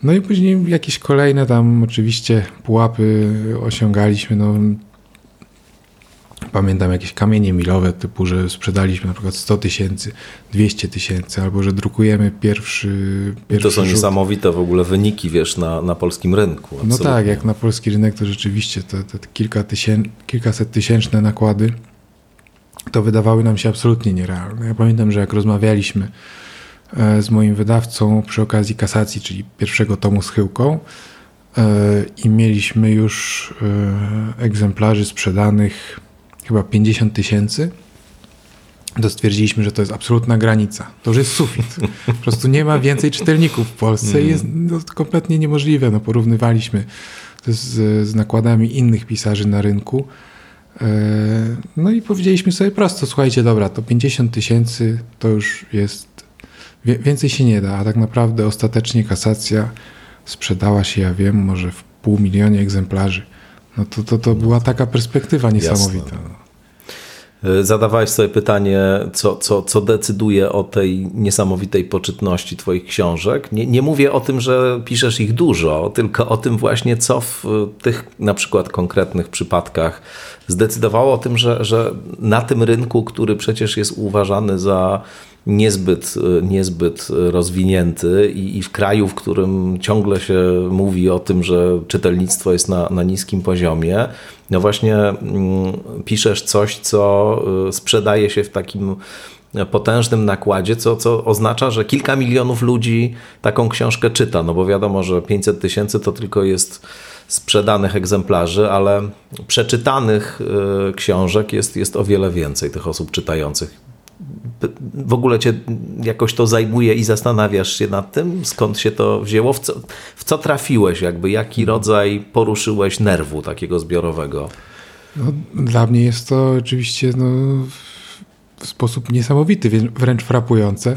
No i później jakieś kolejne tam oczywiście pułapy osiągaliśmy. No, pamiętam jakieś kamienie milowe, typu, że sprzedaliśmy na przykład 100 tysięcy, 200 tysięcy, albo że drukujemy pierwszy. pierwszy to są rzut. niesamowite w ogóle wyniki, wiesz, na, na polskim rynku. Absolutnie. No tak, jak na polski rynek, to rzeczywiście te, te kilka tysię, kilkaset tysięczne nakłady to wydawały nam się absolutnie nierealne. Ja pamiętam, że jak rozmawialiśmy e, z moim wydawcą przy okazji kasacji, czyli pierwszego tomu z chyłką, e, i mieliśmy już e, egzemplarzy sprzedanych chyba 50 tysięcy, to stwierdziliśmy, że to jest absolutna granica. To już jest sufit. Po prostu nie ma więcej czytelników w Polsce jest no, kompletnie niemożliwe. No, porównywaliśmy z, z nakładami innych pisarzy na rynku. E, no i powiedzieliśmy sobie prosto, słuchajcie, dobra, to 50 tysięcy to już jest, więcej się nie da, a tak naprawdę ostatecznie kasacja sprzedała się, ja wiem, może w pół milionie egzemplarzy. No to, to, to była taka perspektywa niesamowita. Jasne. E, zadawałeś sobie pytanie, co, co, co decyduje o tej niesamowitej poczytności Twoich książek. Nie, nie mówię o tym, że piszesz ich dużo, tylko o tym właśnie, co w tych na przykład konkretnych przypadkach zdecydowało o tym, że, że na tym rynku, który przecież jest uważany za niezbyt, niezbyt rozwinięty i, i, w kraju, w którym ciągle się mówi o tym, że czytelnictwo jest na, na niskim poziomie, no właśnie mm, piszesz coś, co y, sprzedaje się w takim potężnym nakładzie, co, co oznacza, że kilka milionów ludzi taką książkę czyta, no bo wiadomo, że 500 tysięcy to tylko jest sprzedanych egzemplarzy, ale przeczytanych książek jest, jest o wiele więcej tych osób czytających w ogóle cię jakoś to zajmuje i zastanawiasz się nad tym, skąd się to wzięło, w co, w co trafiłeś, jakby jaki rodzaj poruszyłeś nerwu takiego zbiorowego? No, dla mnie jest to oczywiście no, w sposób niesamowity, wręcz frapujące.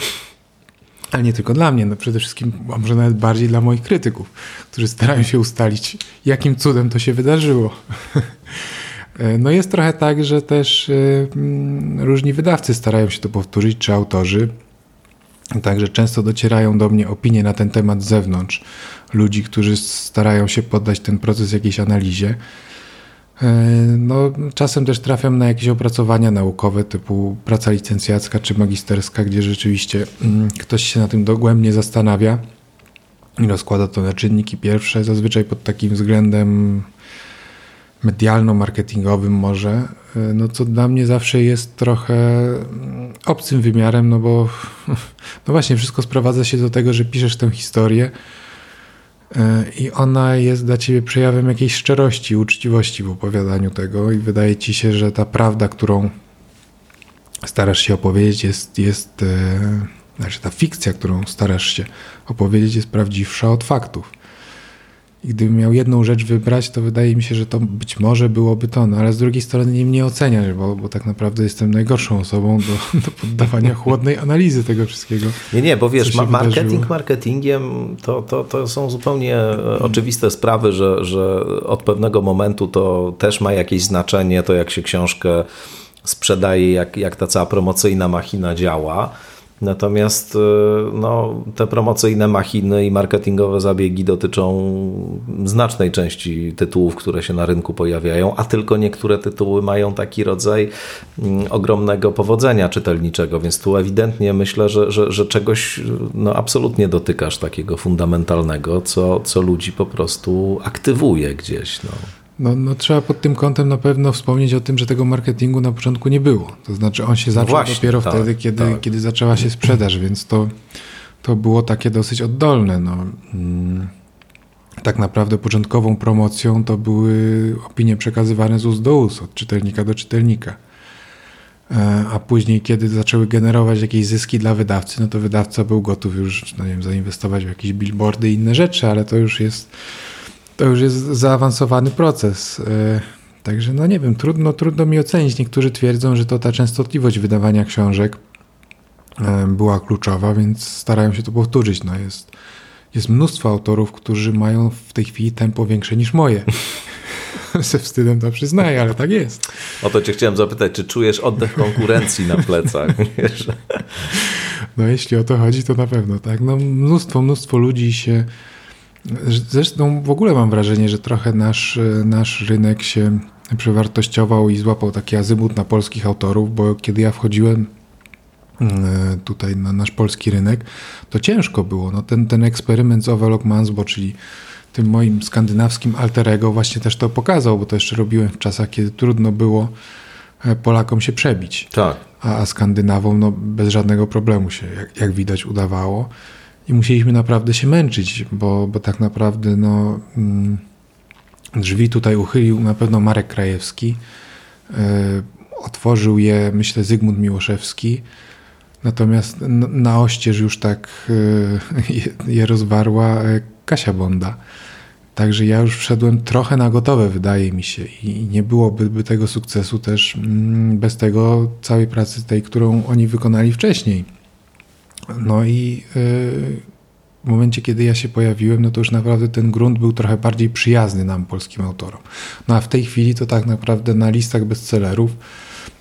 Ale nie tylko dla mnie, no przede wszystkim, a może nawet bardziej dla moich krytyków, którzy starają się ustalić, jakim cudem to się wydarzyło. E, no jest trochę tak, że też e, mm, różni wydawcy starają się to powtórzyć, czy autorzy. Także często docierają do mnie opinie na ten temat z zewnątrz. Ludzi, którzy starają się poddać ten proces jakiejś analizie. E, no, czasem też trafiam na jakieś opracowania naukowe typu praca licencjacka czy magisterska, gdzie rzeczywiście mm, ktoś się na tym dogłębnie zastanawia i rozkłada to na czynniki pierwsze, zazwyczaj pod takim względem medialno-marketingowym może, e, no co dla mnie zawsze jest trochę mm, obcym wymiarem, no bo no właśnie wszystko sprowadza się do tego, że piszesz tę historię e, i ona jest dla ciebie przejawem jakiejś szczerości, uczciwości w opowiadaniu tego i wydaje ci się, że ta prawda, którą starasz się opowiedzieć jest, jest e, znaczy ta fikcja, którą starasz się opowiedzieć jest prawdziwsza od faktów. I gdybym miał jedną rzecz wybrać, to wydaje mi się, że to być może byłoby to, no ale z drugiej strony nie mnie oceniać, bo, bo tak naprawdę jestem najgorszą osobą do, do poddawania chłodnej analizy tego wszystkiego. Nie, nie, bo wiesz, marketing wydarzyło. marketingiem to, to, to są zupełnie e, oczywiste sprawy, że, że od pewnego momentu to też ma jakieś znaczenie, to jak się książkę sprzedaje, jak, jak ta cała promocyjna machina działa. Natomiast y, no, te promocyjne machiny i marketingowe zabiegi dotyczą znacznej części tytułów, które się na rynku pojawiają, a tylko niektóre tytuły mają taki rodzaj mm, ogromnego powodzenia czytelniczego, więc tu ewidentnie myślę, że, że, że czegoś no, absolutnie dotykasz takiego fundamentalnego, co, co ludzi po prostu aktywuje gdzieś. No. No, no trzeba pod tym kątem na pewno wspomnieć o tym, że tego marketingu na początku nie było. To znaczy on się no zaczął właśnie, dopiero tak, wtedy, kiedy, tak. kiedy zaczęła się sprzedaż, więc to, to było takie dosyć oddolne. No. Mm. Tak naprawdę początkową promocją to były opinie przekazywane z ust do ust, od czytelnika do czytelnika. E, a później, kiedy zaczęły generować jakieś zyski dla wydawcy, no to wydawca był gotów już no nie wiem, zainwestować w jakieś billboardy i inne rzeczy, ale to już jest to już jest zaawansowany proces. E, także no nie wiem, trudno, trudno mi ocenić. Niektórzy twierdzą, że to ta częstotliwość wydawania książek e, była kluczowa, więc starają się to powtórzyć. No jest, jest mnóstwo autorów, którzy mają w tej chwili tempo większe niż moje. Ze wstydem to przyznaję, ale tak jest. O to cię chciałem zapytać, czy czujesz oddech konkurencji na plecach? no jeśli o to chodzi, to na pewno tak. No, mnóstwo, mnóstwo ludzi się Zresztą w ogóle mam wrażenie, że trochę nasz, nasz rynek się przewartościował i złapał taki azymut na polskich autorów, bo kiedy ja wchodziłem mm, tutaj na nasz polski rynek, to ciężko było. No ten, ten eksperyment z Overlock Mansbo, czyli tym moim skandynawskim alterego właśnie też to pokazał, bo to jeszcze robiłem w czasach, kiedy trudno było e, Polakom się przebić. Tak. A, a Skandynawom no, bez żadnego problemu się, jak, jak widać, udawało. I musieliśmy naprawdę się męczyć, bo, bo tak naprawdę no, mm, drzwi tutaj uchylił na pewno Marek Krajewski. Yy, otworzył je, myślę, Zygmunt Miłoszewski. Natomiast na oścież już tak yy, je rozwarła Kasia Bonda. Także ja już wszedłem trochę na gotowe, wydaje mi się, i nie byłoby tego sukcesu też mm, bez tego całej pracy tej, którą oni wykonali wcześniej. No i y, w momencie, kiedy ja się pojawiłem, no to już naprawdę ten grunt był trochę bardziej przyjazny nam, polskim autorom. No a w tej chwili to tak naprawdę na listach bestsellerów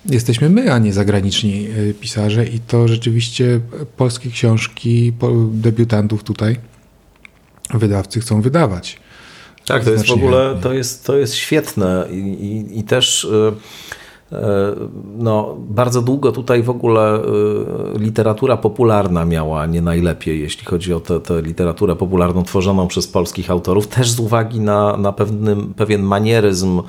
jesteśmy my, a nie zagraniczni y, pisarze i to rzeczywiście polskie książki debiutantów tutaj wydawcy chcą wydawać. Tak, to jest w ogóle, to jest, to jest świetne i, i, i też... Y E, no, bardzo długo tutaj w ogóle e, literatura popularna miała nie najlepiej, jeśli chodzi o tę literaturę popularną tworzoną przez polskich autorów, też z uwagi na, na pewnym, pewien manieryzm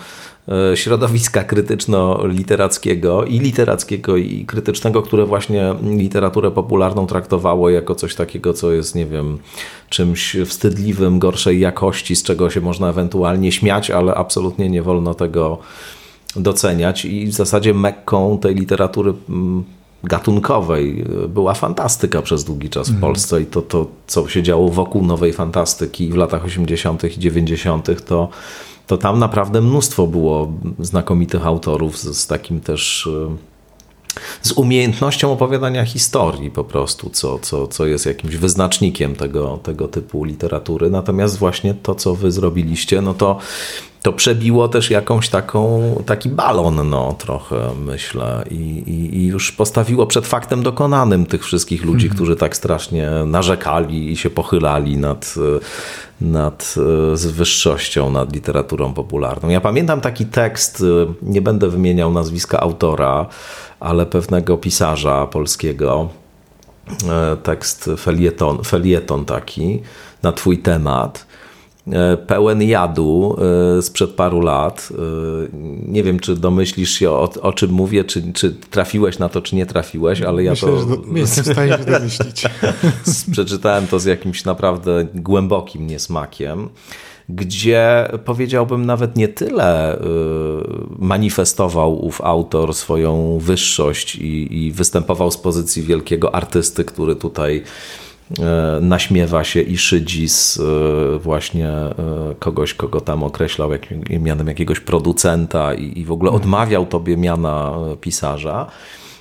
e, środowiska krytyczno-literackiego i literackiego i krytycznego, które właśnie literaturę popularną traktowało jako coś takiego, co jest, nie wiem, czymś wstydliwym, gorszej jakości, z czego się można ewentualnie śmiać, ale absolutnie nie wolno tego doceniać i w zasadzie mekką tej literatury mm, gatunkowej była fantastyka przez długi czas w mhm. Polsce i to, to, co się działo wokół nowej fantastyki w latach 80. i 90., to, to tam naprawdę mnóstwo było znakomitych autorów z, z takim też z umiejętnością opowiadania historii po prostu, co, co, co jest jakimś wyznacznikiem tego, tego typu literatury. Natomiast właśnie to, co wy zrobiliście, no to to przebiło też jakąś taką, taki balon, no trochę myślę i, i, i już postawiło przed faktem dokonanym tych wszystkich ludzi, hmm. którzy tak strasznie narzekali i się pochylali nad, nad wyższością, nad literaturą popularną. Ja pamiętam taki tekst, nie będę wymieniał nazwiska autora, ale pewnego pisarza polskiego, e, tekst felieton, felieton taki na twój temat, E, pełen jadu e, sprzed paru lat. E, nie wiem, czy domyślisz się o, o czym mówię, czy, czy trafiłeś na to, czy nie trafiłeś, ale ja Myślę, to. Że do, jestem w stanie się domyślić. Przeczytałem to z jakimś naprawdę głębokim niesmakiem gdzie powiedziałbym nawet nie tyle manifestował ów autor swoją wyższość i, i występował z pozycji wielkiego artysty, który tutaj E, naśmiewa się i szydzi z e, właśnie e, kogoś, kogo tam określał jak, mianem jakiegoś producenta i, i w ogóle mhm. odmawiał tobie miana pisarza.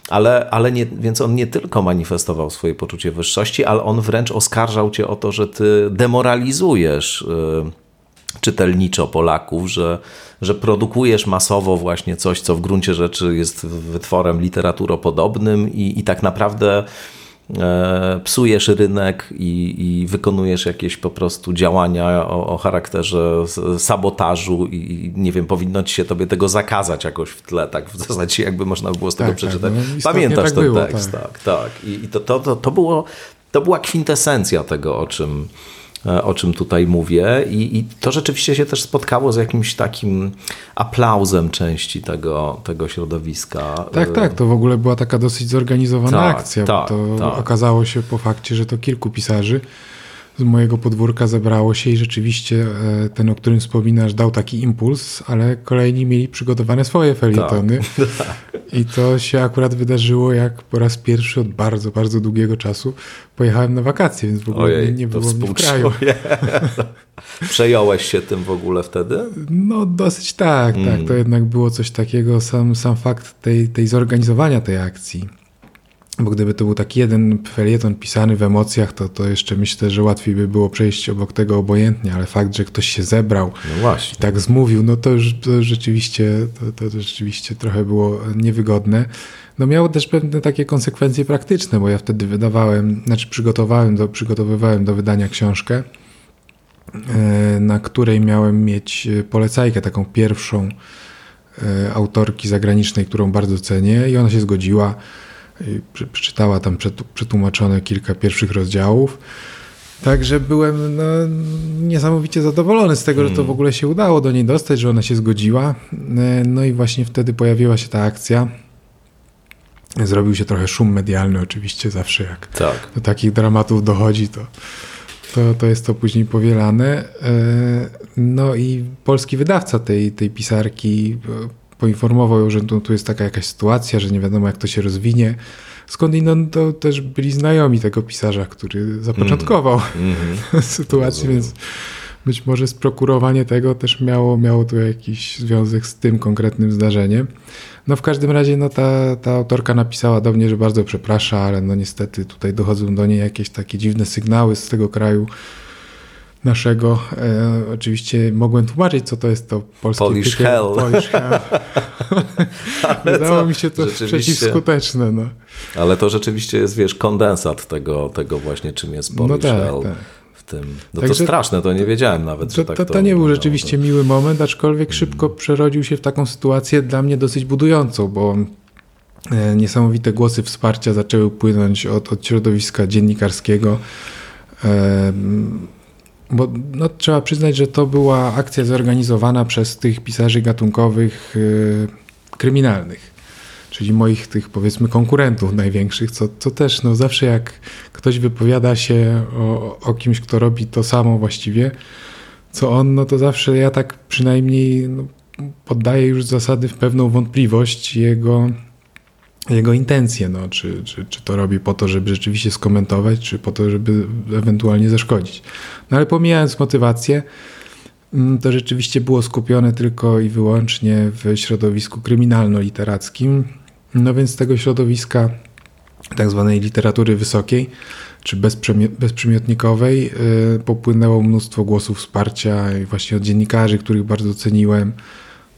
Ale, ale nie, więc on nie tylko manifestował swoje poczucie wyższości, ale on wręcz oskarżał cię o to, że ty demoralizujesz czytelniczo Polaków, że, że produkujesz masowo właśnie coś, co w gruncie rzeczy jest wytworem literaturopodobnym i, i tak naprawdę E, psujesz rynek i, i, wykonujesz jakieś po prostu działania o, o, charakterze sabotażu i nie wiem, powinno ci się tobie tego zakazać jakoś w tle, tak w zasadzie jakby można było z tego tak, tak przeczytać. Tak, Pamiętasz tak ten było, tekst, tak, tak. tak. I, i to, to, to, to, było, to była kwintesencja tego, o czym E, o czym tutaj mówię. I, I, to rzeczywiście się też spotkało z jakimś takim aplauzem części tego, tego środowiska. Tak, tak. To w ogóle była taka dosyć zorganizowana tak, akcja. Tak, to tak. okazało się po fakcie, że to kilku pisarzy z mojego podwórka zebrało się i rzeczywiście e, ten, o którym wspominasz, dał taki impuls, ale kolejni mieli przygotowane swoje felietony. Tak. I to się akurat wydarzyło, jak po raz pierwszy od bardzo, bardzo długiego czasu pojechałem na wakacje, więc w ogóle Ojej, nie, nie było mnie w kraju. Przejąłeś się tym w ogóle wtedy? No dosyć tak, mm. tak. To jednak było coś takiego, sam, sam fakt tej, tej zorganizowania tej akcji bo gdyby to był taki jeden felieton pisany w emocjach, to, to jeszcze myślę, że łatwiej by było przejść obok tego obojętnie, ale fakt, że ktoś się zebrał no i tak zmówił, no to już to rzeczywiście, to, to rzeczywiście trochę było niewygodne. No miało też pewne takie konsekwencje praktyczne, bo ja wtedy wydawałem, znaczy przygotowałem do, przygotowywałem do wydania książkę, e, na której miałem mieć polecajkę, taką pierwszą e, autorki zagranicznej, którą bardzo cenię i ona się zgodziła przeczytała tam przetłumaczone kilka pierwszych rozdziałów. Także byłem no, niesamowicie zadowolony z tego, że to w ogóle się udało do niej dostać, że ona się zgodziła. E, no i właśnie wtedy pojawiła się ta akcja. Zrobił się trochę szum medialny, oczywiście, zawsze jak tak. do takich dramatów dochodzi, to, to, to jest to później powielane. E, no i polski wydawca tej, tej pisarki poinformował ją, że tu, tu jest taka jakaś sytuacja, że nie wiadomo jak to się rozwinie. Skądinąd to też byli znajomi tego pisarza, który zapoczątkował mm. mm. sytuację, więc być może sprokurowanie tego też miało, miało tu jakiś związek z tym konkretnym zdarzeniem. No w każdym razie no ta, ta autorka napisała do mnie, że bardzo przeprasza, ale no niestety tutaj dochodzą do niej jakieś takie dziwne sygnały z tego kraju, naszego. E, oczywiście mogłem tłumaczyć, co to jest to polskie Polish hell. Polish hell. Wydało mi się to przeciwskuteczne. No. Ale to rzeczywiście jest, wiesz, kondensat tego, tego właśnie, czym jest Polish no tak, hell. Tak. Tym. No Także to straszne, to nie wiedziałem nawet, to, że tak to, to, to nie był rzeczywiście miły moment, aczkolwiek hmm. szybko przerodził się w taką sytuację dla mnie dosyć budującą, bo e, niesamowite głosy wsparcia zaczęły płynąć od, od środowiska dziennikarskiego. Bo no, trzeba przyznać, że to była akcja zorganizowana przez tych pisarzy gatunkowych yy, kryminalnych, czyli moich tych powiedzmy konkurentów największych, co, co też no, zawsze jak ktoś wypowiada się o, o kimś, kto robi to samo właściwie, co on, no to zawsze ja tak przynajmniej no, poddaję już zasady w pewną wątpliwość jego jego intencje, no, czy, czy, czy to robi po to, żeby rzeczywiście skomentować, czy po to, żeby ewentualnie zaszkodzić. No ale pomijając motywację, mm, to rzeczywiście było skupione tylko i wyłącznie w środowisku kryminalno-literackim. No więc z tego środowiska tak zwanej literatury wysokiej, czy bezprzymiotnikowej, yy, popłynęło mnóstwo głosów wsparcia właśnie od dziennikarzy, których bardzo ceniłem,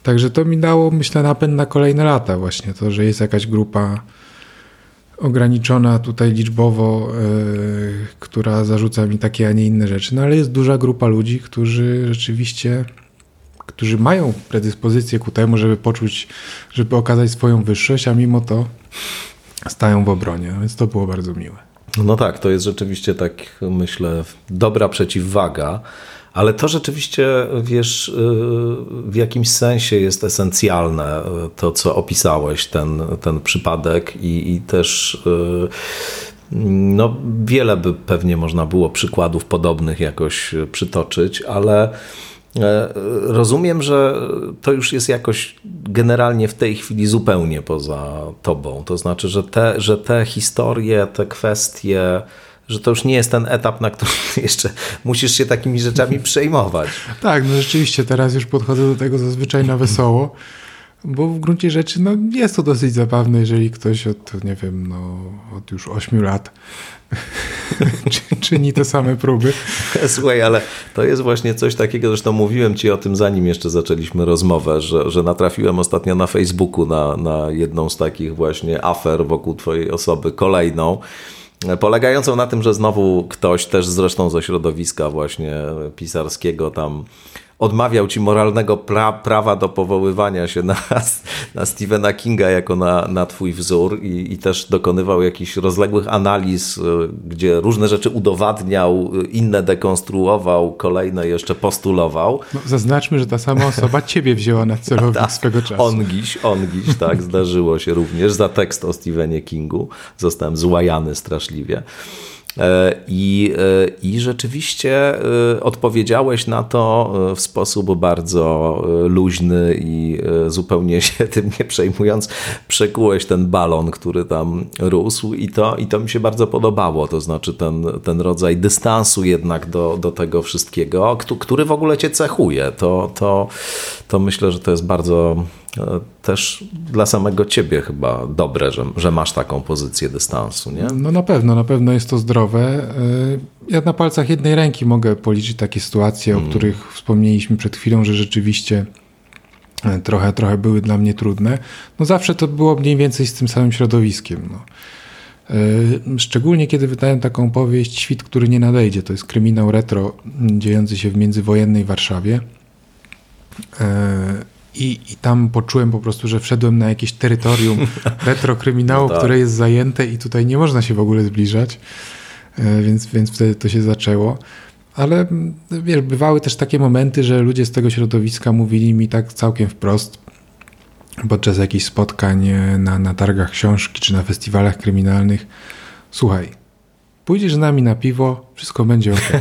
Także to mi dało, myślę, napęd na kolejne lata właśnie. To, że jest jakaś grupa ograniczona tutaj liczbowo, yy, która zarzuca mi takie, a nie inne rzeczy. No ale jest duża grupa ludzi, którzy rzeczywiście, którzy mają predyspozycję ku temu, żeby poczuć, żeby okazać swoją wyższość, a mimo to stają w obronie. Więc to było bardzo miłe. No tak, to jest rzeczywiście tak, myślę, dobra przeciwwaga ale to rzeczywiście, wiesz, y, w jakimś sensie jest esencjalne, y, to co opisałeś, ten, ten przypadek i, i też y, no, wiele by pewnie można było przykładów podobnych jakoś przytoczyć, ale rozumiem, że to już jest jakoś generalnie w tej chwili zupełnie poza tobą. To znaczy, że te, że te historie, te kwestie, że to już nie jest ten etap, na którym jeszcze musisz się takimi rzeczami przejmować. tak, no rzeczywiście teraz już podchodzę do tego zazwyczaj na wesoło, bo w gruncie rzeczy no, jest to dosyć zabawne, jeżeli ktoś od, nie wiem, no, od już 8 lat czyni te same próby. Słuchaj, ale to jest właśnie coś takiego, zresztą mówiłem ci o tym zanim jeszcze zaczęliśmy rozmowę, że, że natrafiłem ostatnio na Facebooku na, na jedną z takich właśnie afer wokół twojej osoby, kolejną, polegającą na tym, że znowu ktoś też zresztą ze środowiska właśnie pisarskiego tam odmawiał ci moralnego pra prawa do powoływania się na, na Stephena Kinga jako na, na twój wzór i, i też dokonywał jakichś rozległych analiz, y, gdzie różne rzeczy udowadniał, y, inne dekonstruował, kolejne jeszcze postulował. No, zaznaczmy, że ta sama osoba ciebie wzięła na celownik tak, swego czasu. Ongiś, ongiś, tak, zdarzyło się również za tekst o Stephenie Kingu. Zostałem złajany straszliwie. I, i rzeczywiście odpowiedziałeś na to w sposób bardzo luźny i zupełnie się tym nie przejmując, przekułeś ten balon, który tam rósł i to, i to mi się bardzo podobało, to znaczy ten, ten rodzaj dystansu jednak do, do tego wszystkiego, który w ogóle cię cechuje. To, to, to myślę, że to jest bardzo e, też dla samego ciebie chyba dobre, że, że masz taką pozycję dystansu, nie? No na pewno, na pewno jest to zdrowe. E, ja na palcach jednej ręki mogę policzyć takie sytuacje, mm. o których wspomnieliśmy przed chwilą, że rzeczywiście e, trochę, trochę były dla mnie trudne. No zawsze to było mniej więcej z tym samym środowiskiem. No. Szczególnie kiedy wydałem taką powieść Świt, który nie nadejdzie. To jest kryminał retro dziejący się w międzywojennej Warszawie. I, I, tam poczułem po prostu, że wszedłem na jakieś terytorium retrokryminału, no tak. które jest zajęte i tutaj nie można się w ogóle zbliżać. Więc, więc wtedy to się zaczęło. Ale wiesz, bywały też takie momenty, że ludzie z tego środowiska mówili mi tak całkiem wprost, podczas jakichś spotkań e, na, na targach książki czy na festiwalach kryminalnych. Słuchaj, pójdziesz z nami na piwo, wszystko będzie ok.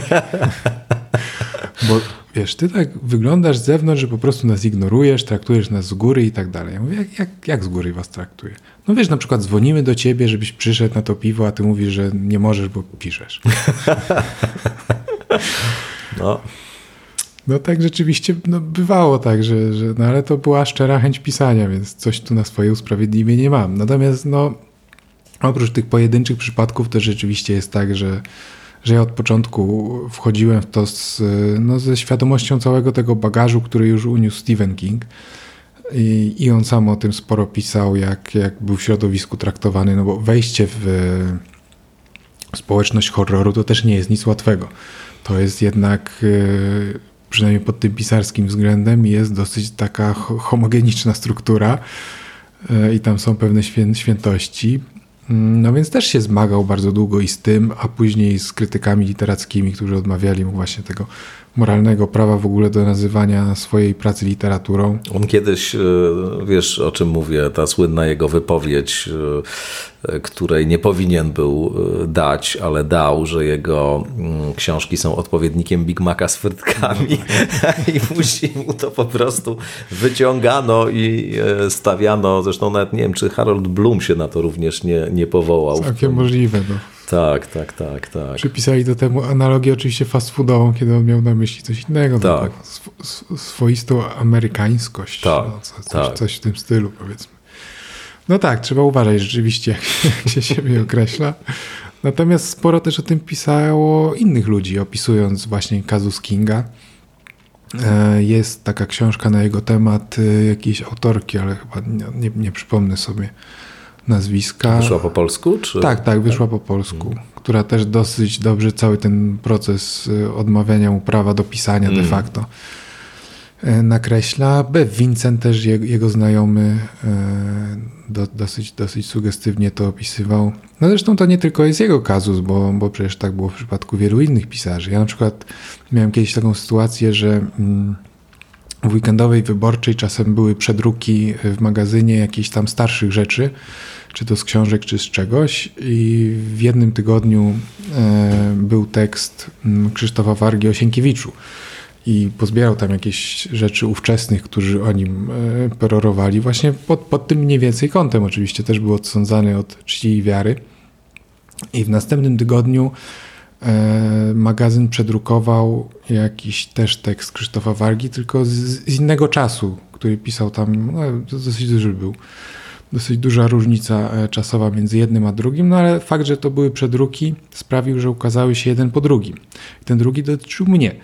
Bo wiesz, ty tak wyglądasz z zewnątrz, że po prostu nas ignorujesz, traktujesz nas z góry i tak dalej. Ja mówię, jak, jak, jak z góry was traktuję? No wiesz, na przykład dzwonimy do ciebie, żebyś przyszedł na to piwo, a ty mówisz, że nie możesz, bo piszesz. no. No tak rzeczywiście no, bywało tak, że, że, no ale to była szczera chęć pisania, więc coś tu na swoje usprawiedliwienie mam. Natomiast no, oprócz tych pojedynczych przypadków to rzeczywiście jest tak, że, że ja od początku wchodziłem w to z, no, ze świadomością całego tego bagażu, który już uniósł Stephen King. I, I on sam o tym sporo pisał, jak, jak był w środowisku traktowany, no bo wejście w społeczność horroru to też nie jest nic łatwego. To jest jednak y, przynajmniej pod tym pisarskim względem, jest dosyć taka homogeniczna struktura e, i tam są pewne świętości. No więc też się zmagał bardzo długo i z tym, a później z krytykami literackimi, którzy odmawiali mu właśnie tego moralnego prawa w ogóle do nazywania swojej pracy literaturą. On kiedyś, e, wiesz o czym mówię, ta słynna jego wypowiedź, e, której nie powinien był e, dać, ale dał, że jego mm, książki są odpowiednikiem Big Maca z frytkami i musi mu to po prostu wyciągano i stawiano, zresztą nawet nie wiem, czy Harold Bloom się na to również nie, nie powołał. Całkiem możliwe. No. Tak, tak, tak, tak. Przypisali do temu analogię oczywiście fast foodową, kiedy on miał na myśli coś innego. No tak. No, swoistą amerykańskość. Tak, no, co, coś, tak. coś w tym stylu powiedzmy. No tak, trzeba uważać rzeczywiście, jak, jak się siebie określa. Natomiast sporo też o tym pisało innych ludzi, opisując właśnie kazus Kinga. E, jest taka książka na jego temat e, jakiejś autorki, ale chyba nie, nie, nie przypomnę sobie nazwiska. Wyszła po polsku? Czy... Tak, tak, wyszła po polsku, mm. która też dosyć dobrze cały ten proces y, odmawiania mu prawa do pisania mm. de facto y, nakreśla. B. Vincent też, jego znajomy, y, do, dosyć, dosyć sugestywnie to opisywał. No zresztą to nie tylko jest jego kazus, bo, bo przecież tak było w przypadku wielu innych pisarzy. Ja na przykład miałem kiedyś taką sytuację, że mm, w weekendowej wyborczej czasem były przedruki w magazynie jakichś tam starszych rzeczy, czy to z książek, czy z czegoś. I w jednym tygodniu e, był tekst mm, Krzysztofa Wargi o Sienkiewiczu. I pozbierał tam jakieś rzeczy ówczesnych, którzy o nim e, perorowali, właśnie pod, pod tym mniej więcej kątem. Oczywiście też był odsądzany od czci i wiary. I w następnym tygodniu magazyn przedrukował jakiś też tekst Krzysztofa Wargi, tylko z, z innego czasu, który pisał tam, no, dosyć duży był dosyć duża różnica e, czasowa między jednym a drugim, no ale fakt, że to były przedruki sprawił, że ukazały się jeden po drugim. I ten drugi dotyczył mnie.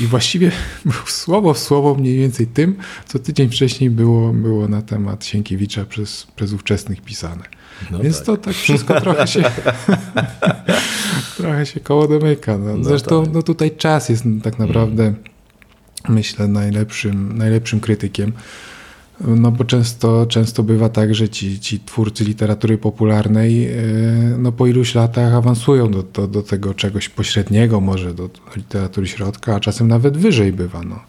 I właściwie był słowo w słowo mniej więcej tym, co tydzień wcześniej było, było na temat Sienkiewicza przez, przez ówczesnych pisane. No Więc tak. to tak wszystko trochę się trochę się koło domyka. No. no Zresztą tak. no tutaj czas jest tak naprawdę mm. myślę najlepszym, najlepszym krytykiem. No bo często, często bywa tak, że ci, ci twórcy literatury popularnej e, no po iluś latach awansują do, do, do tego czegoś pośredniego, może do, do literatury środka, a czasem nawet wyżej bywa. No.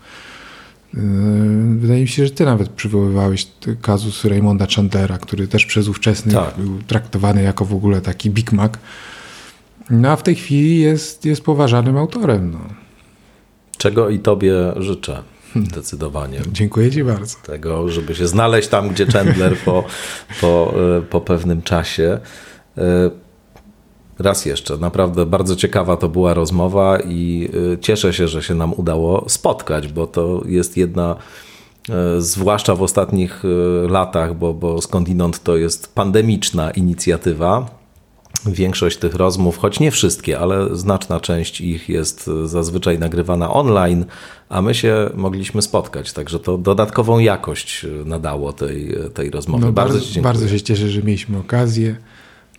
E, wydaje mi się, że ty nawet przywoływałeś kazus Raymonda Chandlera, który też przez ówczesnych tak. był traktowany jako w ogóle taki Big Mac. No a w tej chwili jest, jest poważanym autorem. No. Czego i tobie życzę. Zdecydowanie. Dziękuję Ci bardzo. Tego, żeby się znaleźć tam, gdzie Chandler po, po, e, po pewnym czasie. Raz jeszcze, naprawdę bardzo ciekawa to była rozmowa i e, cieszę się, że się nam udało spotkać, bo to jest jedna, zwłaszcza w ostatnich latach, bo, bo skądinąd to jest pandemiczna inicjatywa Większość tych rozmów, choć nie wszystkie, ale znaczna część ich jest zazwyczaj nagrywana online, a my się mogliśmy spotkać, także to dodatkową jakość nadało tej, tej rozmowy. No bardzo, bardzo, bardzo się cieszę, że mieliśmy okazję.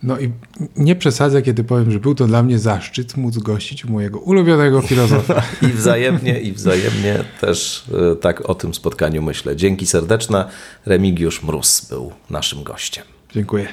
No i nie przesadzę, kiedy powiem, że był to dla mnie zaszczyt móc gościć mojego ulubionego filozofa. I wzajemnie, i wzajemnie też e, tak o tym spotkaniu myślę. Dzięki serdeczne. Remigiusz Mróz był naszym gościem. Dziękuję.